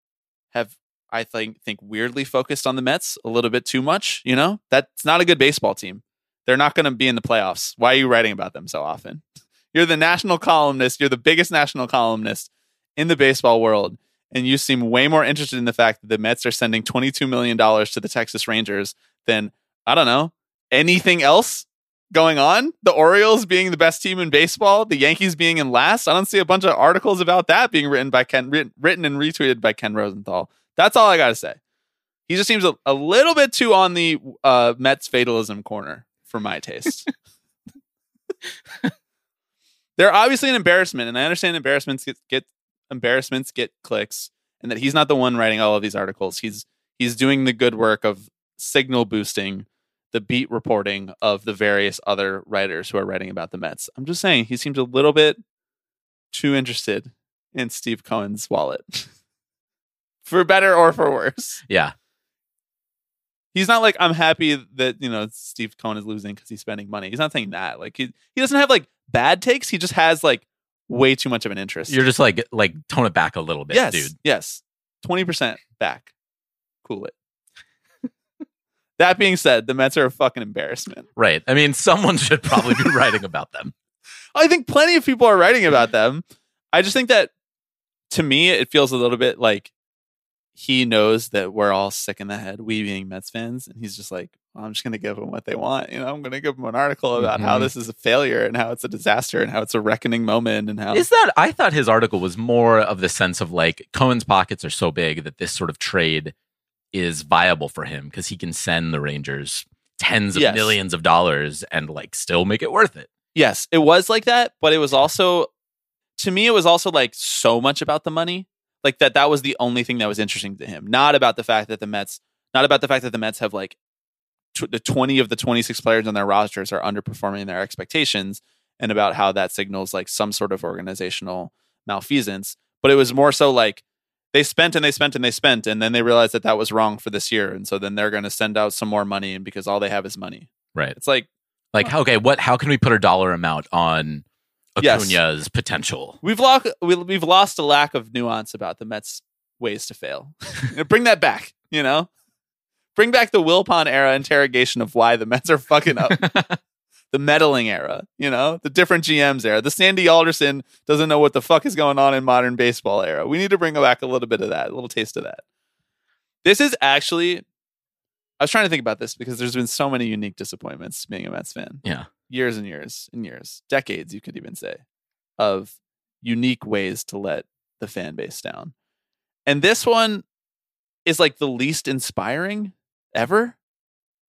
have, I think, think weirdly focused on the Mets a little bit too much. You know, that's not a good baseball team. They're not going to be in the playoffs. Why are you writing about them so often? You're the national columnist. You're the biggest national columnist in the baseball world. And you seem way more interested in the fact that the Mets are sending $22 million to the Texas Rangers than, I don't know, anything else going on. The Orioles being the best team in baseball, the Yankees being in last. I don't see a bunch of articles about that being written by Ken, written, and retweeted by Ken Rosenthal. That's all I got to say. He just seems a, a little bit too on the uh, Mets fatalism corner for my taste. They're obviously an embarrassment, and I understand embarrassments get, get embarrassments get clicks, and that he's not the one writing all of these articles. He's he's doing the good work of signal boosting the beat reporting of the various other writers who are writing about the Mets. I'm just saying he seems a little bit too interested in Steve Cohen's wallet. for better or for worse. Yeah. He's not like I'm happy that, you know, Steve Cohen is losing cuz he's spending money. He's not saying that. Like he he doesn't have like bad takes. He just has like way too much of an interest. You're just like like tone it back a little bit, yes, dude. Yes. 20% back. Cool it. that being said, the Mets are a fucking embarrassment. Right. I mean, someone should probably be writing about them. I think plenty of people are writing about them. I just think that to me, it feels a little bit like he knows that we're all sick in the head, we being Mets fans, and he's just like, well, I'm just going to give them what they want. You know, I'm going to give them an article about how Mhm. this is a failure and how it's a disaster and how it's a reckoning moment and how Is that I thought his article was more of the sense of like Cohen's pockets are so big that this sort of trade is viable for him because he can send the Rangers tens of Yes. millions of dollars and like still make it worth it. yes, it was like that, but it was also to me, it was also like so much about the money, like that. That was the only thing that was interesting to him, not about the fact that the Mets, not about the fact that the Mets have like tw- the twenty of the twenty six players on their rosters are underperforming their expectations, and about how that signals like some sort of organizational malfeasance. But it was more so like they spent and they spent and they spent, and then they realized that that was wrong for this year, and so then they're going to send out some more money, and because all they have is money, Right. it's like Like, okay, what how can we put a dollar amount on Yes. Acuna's potential? We've lost we, we've lost a lack of nuance about the Mets' ways to fail. Bring that back, you know. Bring back the Wilpon era interrogation of why the Mets are fucking up. the meddling era, you know, the different GMs era, the Sandy Alderson doesn't know what the fuck is going on in modern baseball era. We need to bring back a little bit of that, a little taste of that. This is actually, I was trying to think about this because there's been so many unique disappointments being a Mets fan Yeah. Years and years and years, decades, you could even say, of unique ways to let the fan base down. And this one is like the least inspiring ever.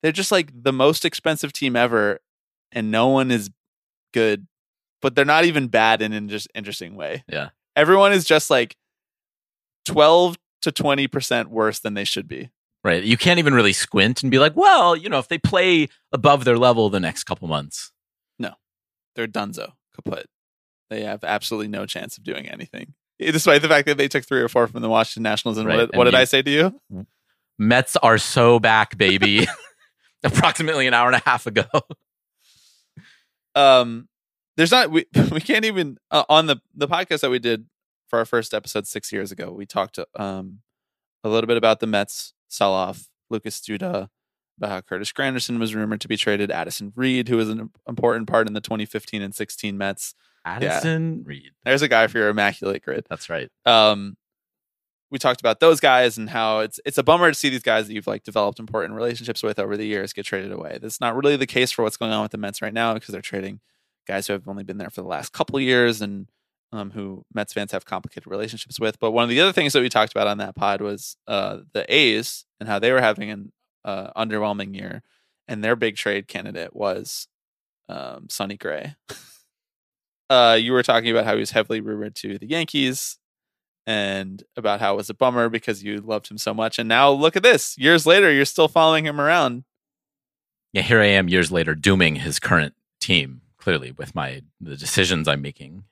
They're just like the most expensive team ever, and no one is good, but they're not even bad in an just interesting way. Yeah. Everyone is just like 12 to 20% worse than they should be. Right. You can't even really squint and be like, well, you know, if they play above their level the next couple months. No, they're dunzo, kaput. They have absolutely no chance of doing anything, despite the fact that they took three or four from the Washington Nationals. And Right, what, and what did you- I say to you? Mets are so back, baby. Approximately an hour and a half ago. Um, there's not we we can't even uh, on the the podcast that we did for our first episode six years ago. We talked um a little bit about the Mets sell off Lucas Duda, how Curtis Granderson was rumored to be traded, Addison Reed, who was an important part in the 2015 and 16 Mets. Addison Reed. There's a guy for your immaculate grid. That's right. um we talked about those guys and how it's it's a bummer to see these guys that you've like developed important relationships with over the years get traded away. That's not really the case for what's going on with the Mets right now because they're trading guys who have only been there for the last couple of years and um, who Mets fans have complicated relationships with. But one of the other things that we talked about on that pod was uh, the A's and how they were having an uh, underwhelming year, and their big trade candidate was um, Sonny Gray. uh, you were talking about how he was heavily rumored to the Yankees and about how it was a bummer because you loved him so much. And now look at this. Years later, you're still following him around. Yeah, here I am years later dooming his current team, clearly, with my the decisions I'm making.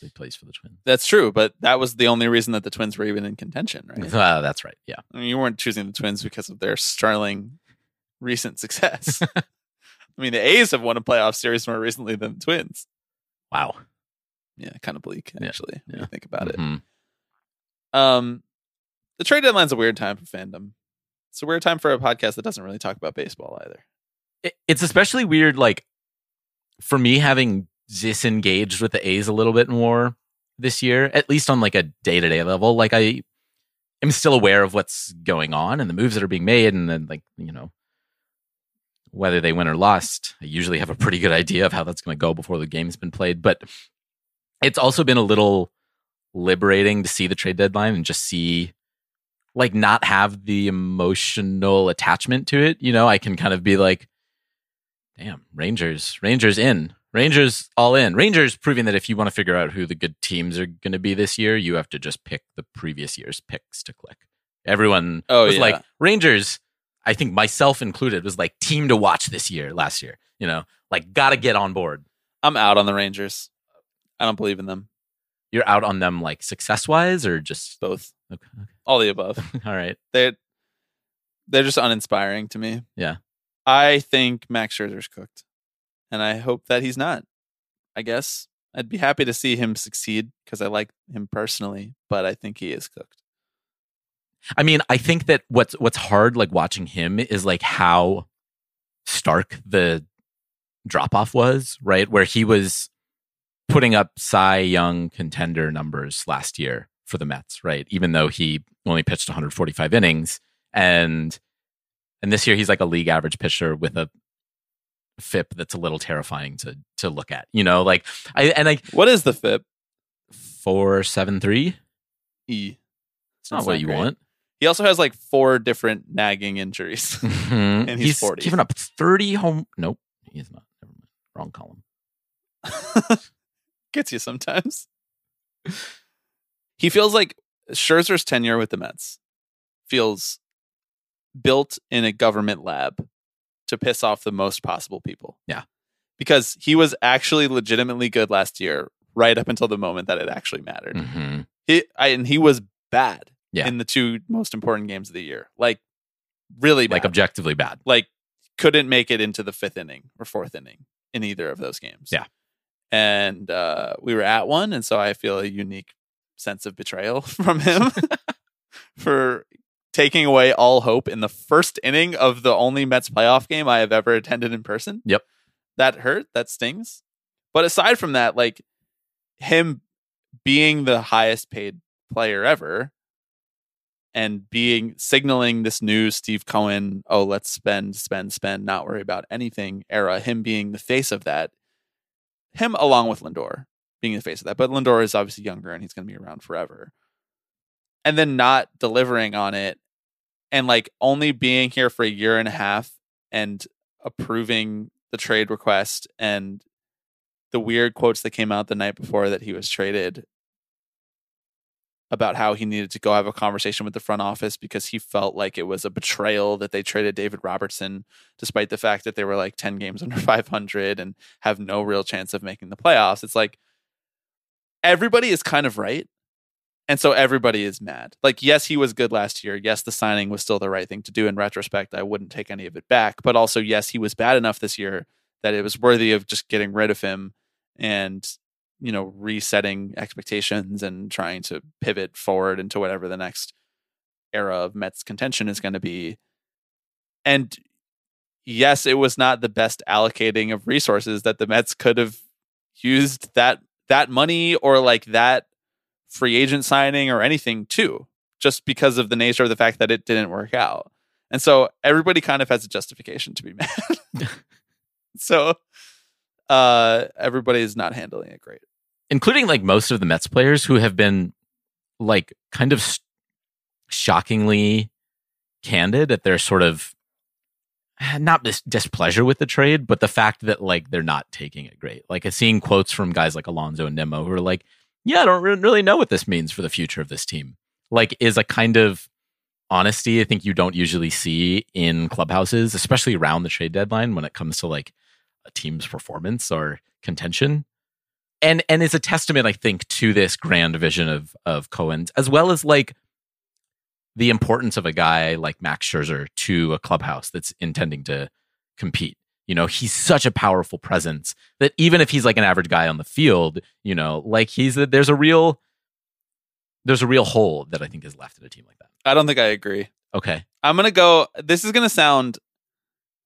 He plays for the Twins. That's true, but that was the only reason that the Twins were even in contention, right? Uh, that's right. Yeah. I mean, you weren't choosing the Twins because of their sterling recent success. I mean, the A's have won a playoff series more recently than the Twins. Wow. Yeah, kind of bleak Yeah, actually when yeah. you think about it. Mhm. Um, the trade deadline's a weird time for fandom. It's a weird time for a podcast that doesn't really talk about baseball either. It- it's especially weird, like for me having disengaged with the A's a little bit more this year, at least on like a day to day level. Like I am still aware of what's going on and the moves that are being made, and then like you know whether they win or lost. I usually have a pretty good idea of how that's going to go before the game's been played, but it's also been a little liberating to see the trade deadline and just see like not have the emotional attachment to it. You know, I can kind of be like, damn, Rangers, Rangers in, Rangers all in. Rangers proving that if you want to figure out who the good teams are going to be this year, you have to just pick the previous year's picks to click. Everyone Oh, was yeah. like, Rangers, I think myself included, was like team to watch this year, last year. You know, like gotta get on board. I'm out on the Rangers. I don't believe in them. You're out on them like success wise or just Both, okay, all the above. all right. They're they're just uninspiring to me. Yeah. I think Max Scherzer's cooked, and I hope that he's not. I guess I'd be happy to see him succeed because I like him personally, but I think he is cooked. I mean, I think that what's what's hard like watching him is like how stark the drop off was, right? Where he was putting up Cy Young contender numbers last year for the Mets, right? Even though he only pitched 145 innings and and this year he's like a league average pitcher with a FIP that's a little terrifying to to look at. You know, like I and like What is the FIP? 473 E. It's not That's what not you great. want. He also has like four different nagging injuries. And mm-hmm. he's 40. given up 30 home. Nope, he's not. Never mind. Wrong column. Gets you sometimes. He feels like Scherzer's tenure with the Mets feels built in a government lab to piss off the most possible people. Yeah. Because he was actually legitimately good last year, right up until the moment that it actually mattered. Mhm. He I, and he was bad Yeah. in the two most important games of the year. Like really bad. Like objectively bad. like couldn't make it into the fifth inning or fourth inning in either of those games. Yeah. And uh, we were at one, and so I feel a unique sense of betrayal from him for taking away all hope in the first inning of the only Mets playoff game I have ever attended in person. Yep. That hurt. That stings. But aside from that, like him being the highest paid player ever and being signaling this new Steve Cohen, oh, let's spend, spend, spend, not worry about anything era, him being the face of that, him along with Lindor being the face of that. But Lindor is obviously younger and he's going to be around forever. And then not delivering on it and like only being here for a year and a half and approving the trade request and the weird quotes that came out the night before that he was traded about how he needed to go have a conversation with the front office because he felt like it was a betrayal that they traded David Robertson, despite the fact that they were like 10 games under 500 and have no real chance of making the playoffs. It's like everybody is kind of right. And so everybody is mad. Like, yes, he was good last year. Yes, the signing was still the right thing to do in retrospect. I wouldn't take any of it back. But also, yes, he was bad enough this year that it was worthy of just getting rid of him and you know resetting expectations and trying to pivot forward into whatever the next era of Mets contention is going to be. And yes, it was not the best allocating of resources that the Mets could have used that that money or like that free agent signing or anything too, just because of the nature of the fact that it didn't work out. And so everybody kind of has a justification to be mad. so uh everybody is not handling it great. Including like most of the Mets players who have been like kind of shockingly candid at their sort of not this displeasure with the trade, but the fact that like they're not taking it great. Like seeing quotes from guys like Alonso and Nimmo who are like, "Yeah, I don't re- really know what this means for the future of this team." Like, is a kind of honesty I think you don't usually see in clubhouses, especially around the trade deadline when it comes to like a team's performance or contention. And and is a testament, I think, to this grand vision of of Cohen's, as well as like the importance of a guy like Max Scherzer to a clubhouse that's intending to compete. You know, he's such a powerful presence that even if he's like an average guy on the field, you know, like he's there's a real there's a real hole that I think is left in a team like that. I don't think I agree. Okay. I'm gonna go. This is gonna sound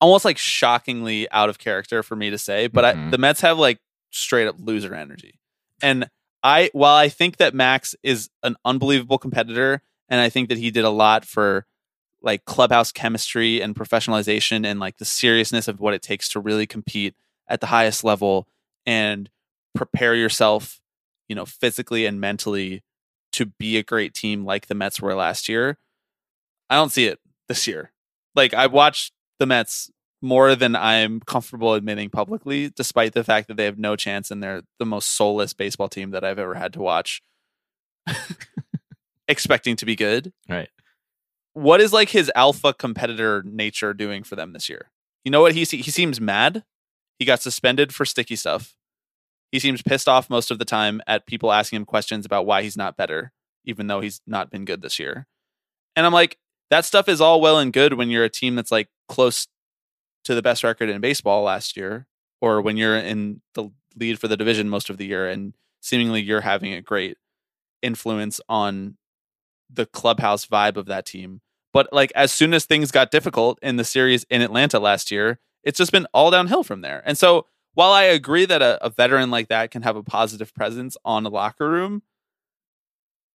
almost like shockingly out of character for me to say, but I, Mhm. the Mets have like straight up loser energy, and I while I think that Max is an unbelievable competitor, and I think that he did a lot for like clubhouse chemistry and professionalization and like the seriousness of what it takes to really compete at the highest level and prepare yourself, you know, physically and mentally to be a great team like the Mets were last year. I don't see it this year. Like I watched the Mets more than I'm comfortable admitting publicly, despite the fact that they have no chance and they're the most soulless baseball team that I've ever had to watch. Expecting to be good. Right. What is like his alpha competitor nature doing for them this year? You know what he he seems mad. He got suspended for sticky stuff. He seems pissed off most of the time at people asking him questions about why he's not better, even though he's not been good this year. And I'm like, that stuff is all well and good when you're a team that's like close to the best record in baseball last year, or when you're in the lead for the division most of the year, and seemingly you're having a great influence on the clubhouse vibe of that team. But like as soon as things got difficult in the series in Atlanta last year, it's just been all downhill from there. And so while I agree that a, a veteran like that can have a positive presence on a locker room,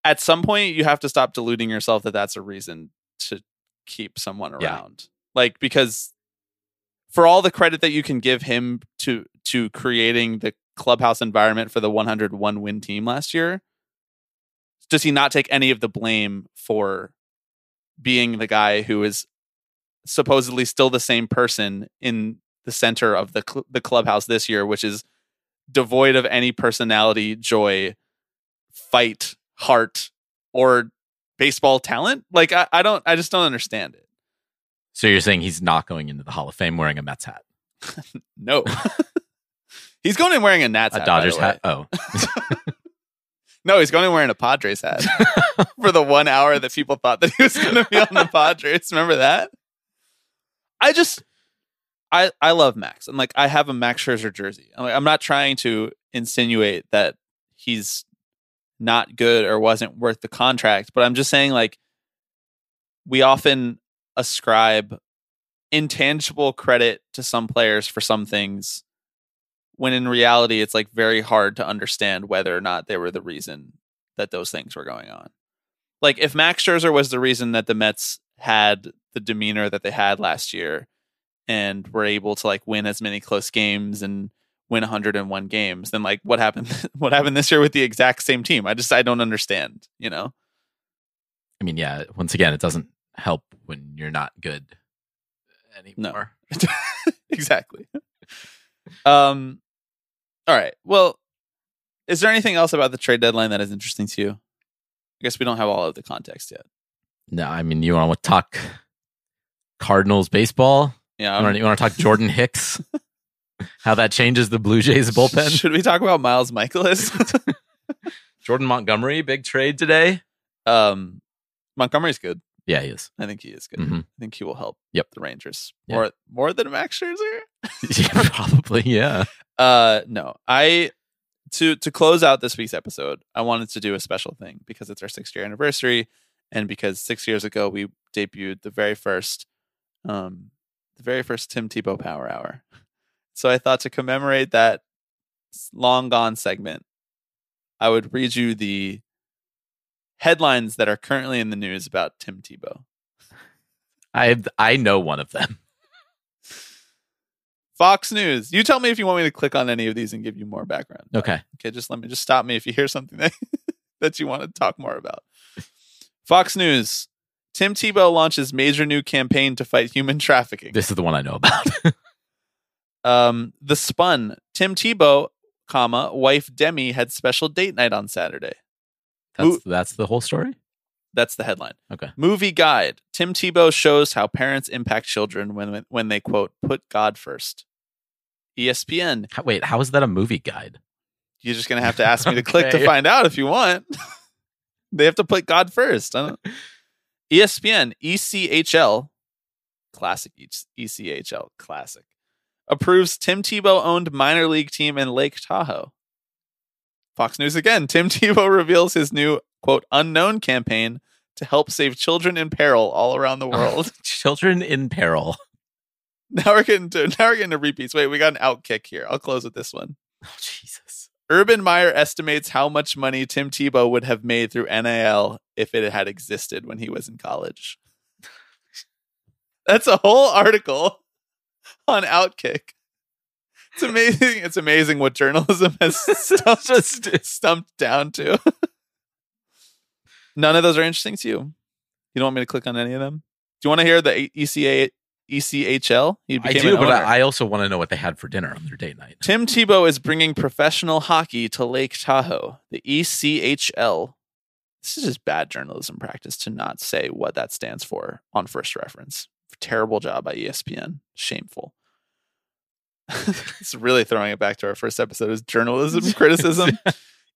at some point you have to stop deluding yourself that that's a reason to keep someone Yeah. around. Like because for all the credit that you can give him to to creating the clubhouse environment for the 101 win team last year, does he not take any of the blame for being the guy who is supposedly still the same person in the center of the cl- the clubhouse this year, which is devoid of any personality, joy, fight, heart, or baseball talent? Like I, I don't, I just don't understand it. So you're saying he's not going into the Hall of Fame wearing a Mets hat, No, he's going in wearing a Nats a hat, Dodgers hat? Oh, No, he's going in wearing a Padres hat for the one hour that people thought that he was going to be on the Padres. Remember that? I just, I I love Max. I'm like, I have a Max Scherzer jersey. I'm like, I'm not trying to insinuate that he's not good or wasn't worth the contract, but I'm just saying like, we often ascribe intangible credit to some players for some things when in reality it's like very hard to understand whether or not they were the reason that those things were going on. Like if Max Scherzer was the reason that the Mets had the demeanor that they had last year and were able to like win as many close games and win 101 games, then like what happened what happened this year with the exact same team? I just I don't understand, you know. I mean, yeah. Once again, it doesn't help when you're not good anymore. exactly. Um all right. Well, is there anything else about the trade deadline that is interesting to you? I guess we don't have all of the context yet. No, I mean, you want to talk Cardinals baseball? Yeah. You I'm- want, you want to talk Jordan Hicks? How that changes the Blue Jays bullpen? Should we talk about Miles Mikolas? Jordan Montgomery, big trade today. um Montgomery's good. Yeah, he is. I think he is good. Mhm. I think he will help Yep. the Rangers. Yeah. More more than Max Scherzer? Yeah, Probably, yeah. Uh no. I to to close out this week's episode, I wanted to do a special thing because it's our sixth year anniversary and because six years ago we debuted the very first um the very first Tim Tebow Power Hour. So I thought to commemorate that long gone segment, I would read you the headlines that are currently in the news about Tim Tebow. I I know one of them. Fox News. You tell me if you want me to click on any of these and give you more background. Okay. Okay, just let me just stop me if you hear something that, that you want to talk more about. Fox News. Tim Tebow launches major new campaign to fight human trafficking. This is the one I know about. Um, the Spun. Tim Tebow, comma, wife Demi had special date night on Saturday. That's Who- that's the whole story. That's the headline. Okay. Movie Guide. Tim Tebow shows how parents impact children when when they quote put God first. ESPN. How, wait, how is that a movie guide? You're just gonna have to ask me to click to find out if you want. they have to put God first. I don't... ESPN, ECHL, classic E- ECHL, classic, approves Tim Tebow owned minor league team in Lake Tahoe. Fox News again. Tim Tebow reveals his new, quote, unknown campaign to help save children in peril all around the world. Children in peril. now we're getting to now we're getting to repeats. Wait, we got an outkick here. I'll close with this one. Oh, Jesus. Urban Meyer estimates how much money Tim Tebow would have made through NIL if it had existed when he was in college. That's a whole article on Outkick. It's amazing. It's amazing what journalism has stumped, Just stumped down to. None of those are interesting to you. You don't want me to click on any of them? Do you want to hear the ECA, ECHL? He I do, but. I also want to know what they had for dinner on their date night. Tim Tebow is bringing professional hockey to Lake Tahoe, the ECHL. This is just bad journalism practice to not say what that stands for on first reference. Terrible job by ESPN. Shameful. it's really throwing it back to our first episode is journalism criticism.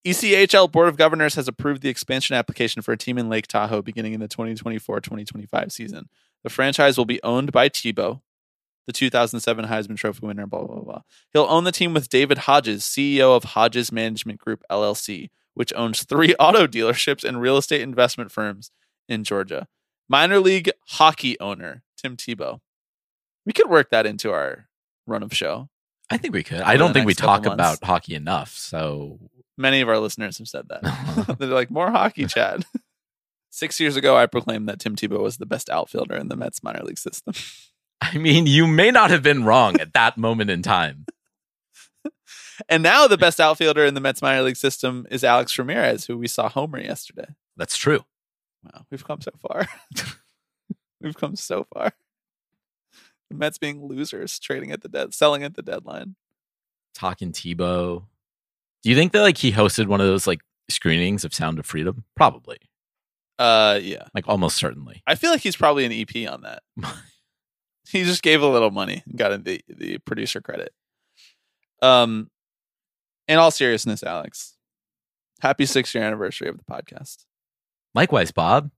ECHL Board of Governors has approved the expansion application for a team in Lake Tahoe beginning in the 2024-2025 season. The franchise will be owned by Tebow, the 2007 Heisman Trophy winner, blah, blah, blah. He'll own the team with David Hodges, CEO of Hodges Management Group, LLC, which owns three auto dealerships and real estate investment firms in Georgia. Minor league hockey owner, Tim Tebow. We could work that into our run of show. I think we could. I don't think we talk about hockey enough. So Many of our listeners have said that. They're like, more hockey, Chad. Six years ago, I proclaimed that Tim Tebow was the best outfielder in the Mets minor league system. I mean, you may not have been wrong at that moment in time. And now the best outfielder in the Mets minor league system is Alex Ramirez, who we saw homer yesterday. That's true. Wow, we've come so far. we've come so far. The Mets being losers, trading at the dead, selling at the deadline. Talking Tebow. Do you think that like he hosted one of those like screenings of Sound of Freedom? Probably. Uh, yeah, Like almost certainly. I feel like he's probably an EP on that. he just gave a little money and got the the producer credit. Um, in all seriousness, Alex, happy six year anniversary of the podcast. Likewise, Bob.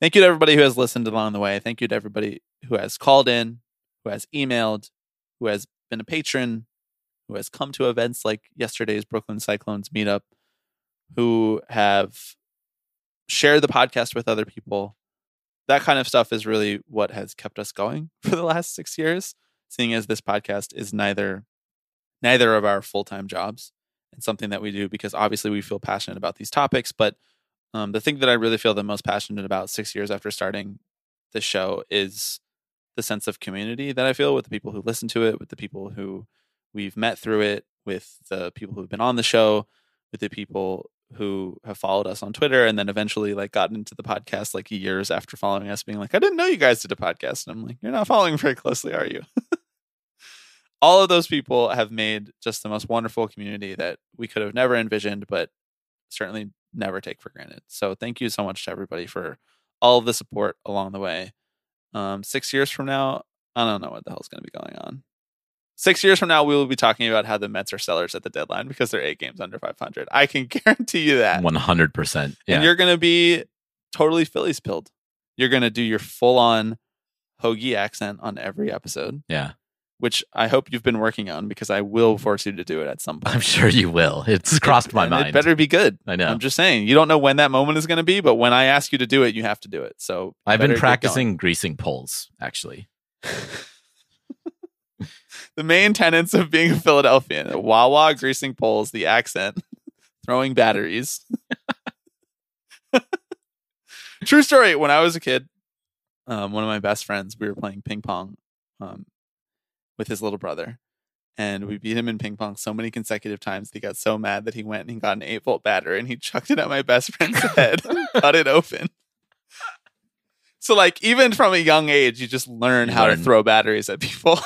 Thank you to everybody who has listened along the way. Thank you to everybody who has called in, who has emailed, who has been a patron, who has come to events like yesterday's Brooklyn Cyclones meetup, who have shared the podcast with other people. That kind of stuff is really what has kept us going for the last six years, seeing as this podcast is neither neither of our full-time jobs and something that we do because obviously we feel passionate about these topics, but um, the thing that I really feel the most passionate about six years after starting the show is the sense of community that I feel with the people who listen to it, with the people who we've met through it, with the people who've been on the show, with the people who have followed us on Twitter and then eventually like gotten into the podcast like years after following us being like, I didn't know you guys did a podcast. And I'm like, you're not following very closely, are you? All of those people have made just the most wonderful community that we could have never envisioned, but certainly never take for granted. So thank you so much to everybody for all of the support along the way. Um, six years from now, I don't know what the hell's going to be going on. Six years from now, we will be talking about how the Mets are sellers at the deadline because they're eight games under 500. I can guarantee you that. One hundred percent. Yeah. And you're going to be totally Phillies pilled. You're going to do your full on hoagie accent on every episode, yeah. Which I hope you've been working on because I will force you to do it at some point. I'm sure you will. It's crossed my mind. It better be good. I know. I'm just saying, you don't know when that moment is going to be, but when I ask you to do it, you have to do it. So I've been practicing greasing poles, actually. the main tenets of being a Philadelphian: Wawa, greasing poles, the accent, throwing batteries. True story. When I was a kid, um, one of my best friends, we were playing ping pong um, with his little brother, and we beat him in ping pong so many consecutive times that he got so mad that he went and he got an eight volt battery and he chucked it at my best friend's head, cut it open. So, like, even from a young age, you just learn You how to throw batteries at people.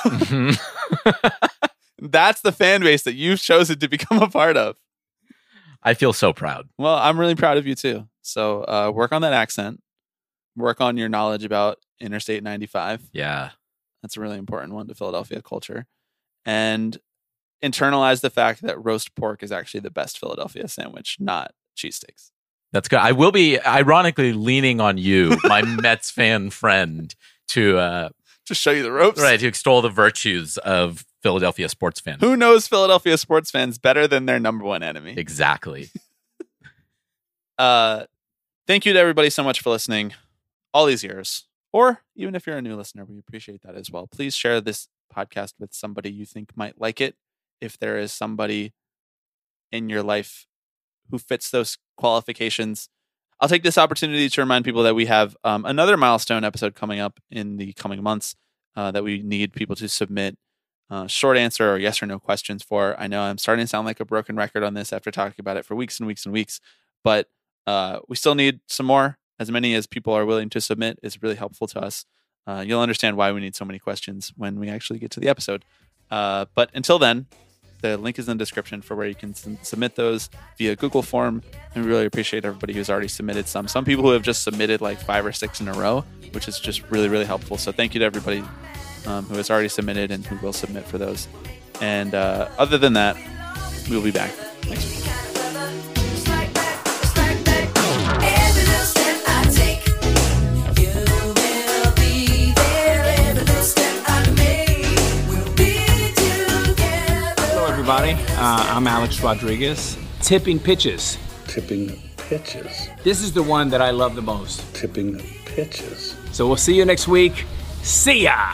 That's the fan base that you've chosen to become a part of. I feel so proud. Well, I'm really proud of you too. So, uh, work on that accent. Work on your knowledge about Interstate 95. Yeah. That's a really important one to Philadelphia culture. And internalize the fact that roast pork is actually the best Philadelphia sandwich, not cheesesteaks. That's good. I will be ironically leaning on you, my Mets fan friend, to uh, to show you the ropes. right to extol the virtues of Philadelphia sports fan. Who knows Philadelphia sports fans better than their number one enemy? Exactly. Uh, thank you to everybody so much for listening all these years. Or even if you're a new listener, we appreciate that as well. Please share this podcast with somebody you think might like it. If there is somebody in your life who fits those qualifications, I'll take this opportunity to remind people that we have um, another milestone episode coming up in the coming months uh, that we need people to submit uh, short answer or yes or no questions for. I know I'm starting to sound like a broken record on this after talking about it for weeks and weeks and weeks, but uh, we still need some more. As many as people are willing to submit is really helpful to us. Uh, you'll understand why we need so many questions when we actually get to the episode. Uh, but until then, the link is in the description for where you can sub- submit those via Google form. And we really appreciate everybody who's already submitted some. Some people who have just submitted like five or six in a row, which is just really, really helpful. So thank you to everybody um, who has already submitted and who will submit for those. And uh, other than that, we will be back next week. Everybody. Uh, I'm Alex Rodriguez. Tipping pitches. Tipping pitches. This is the one that I love the most. Tipping pitches. So we'll see you next week. See ya!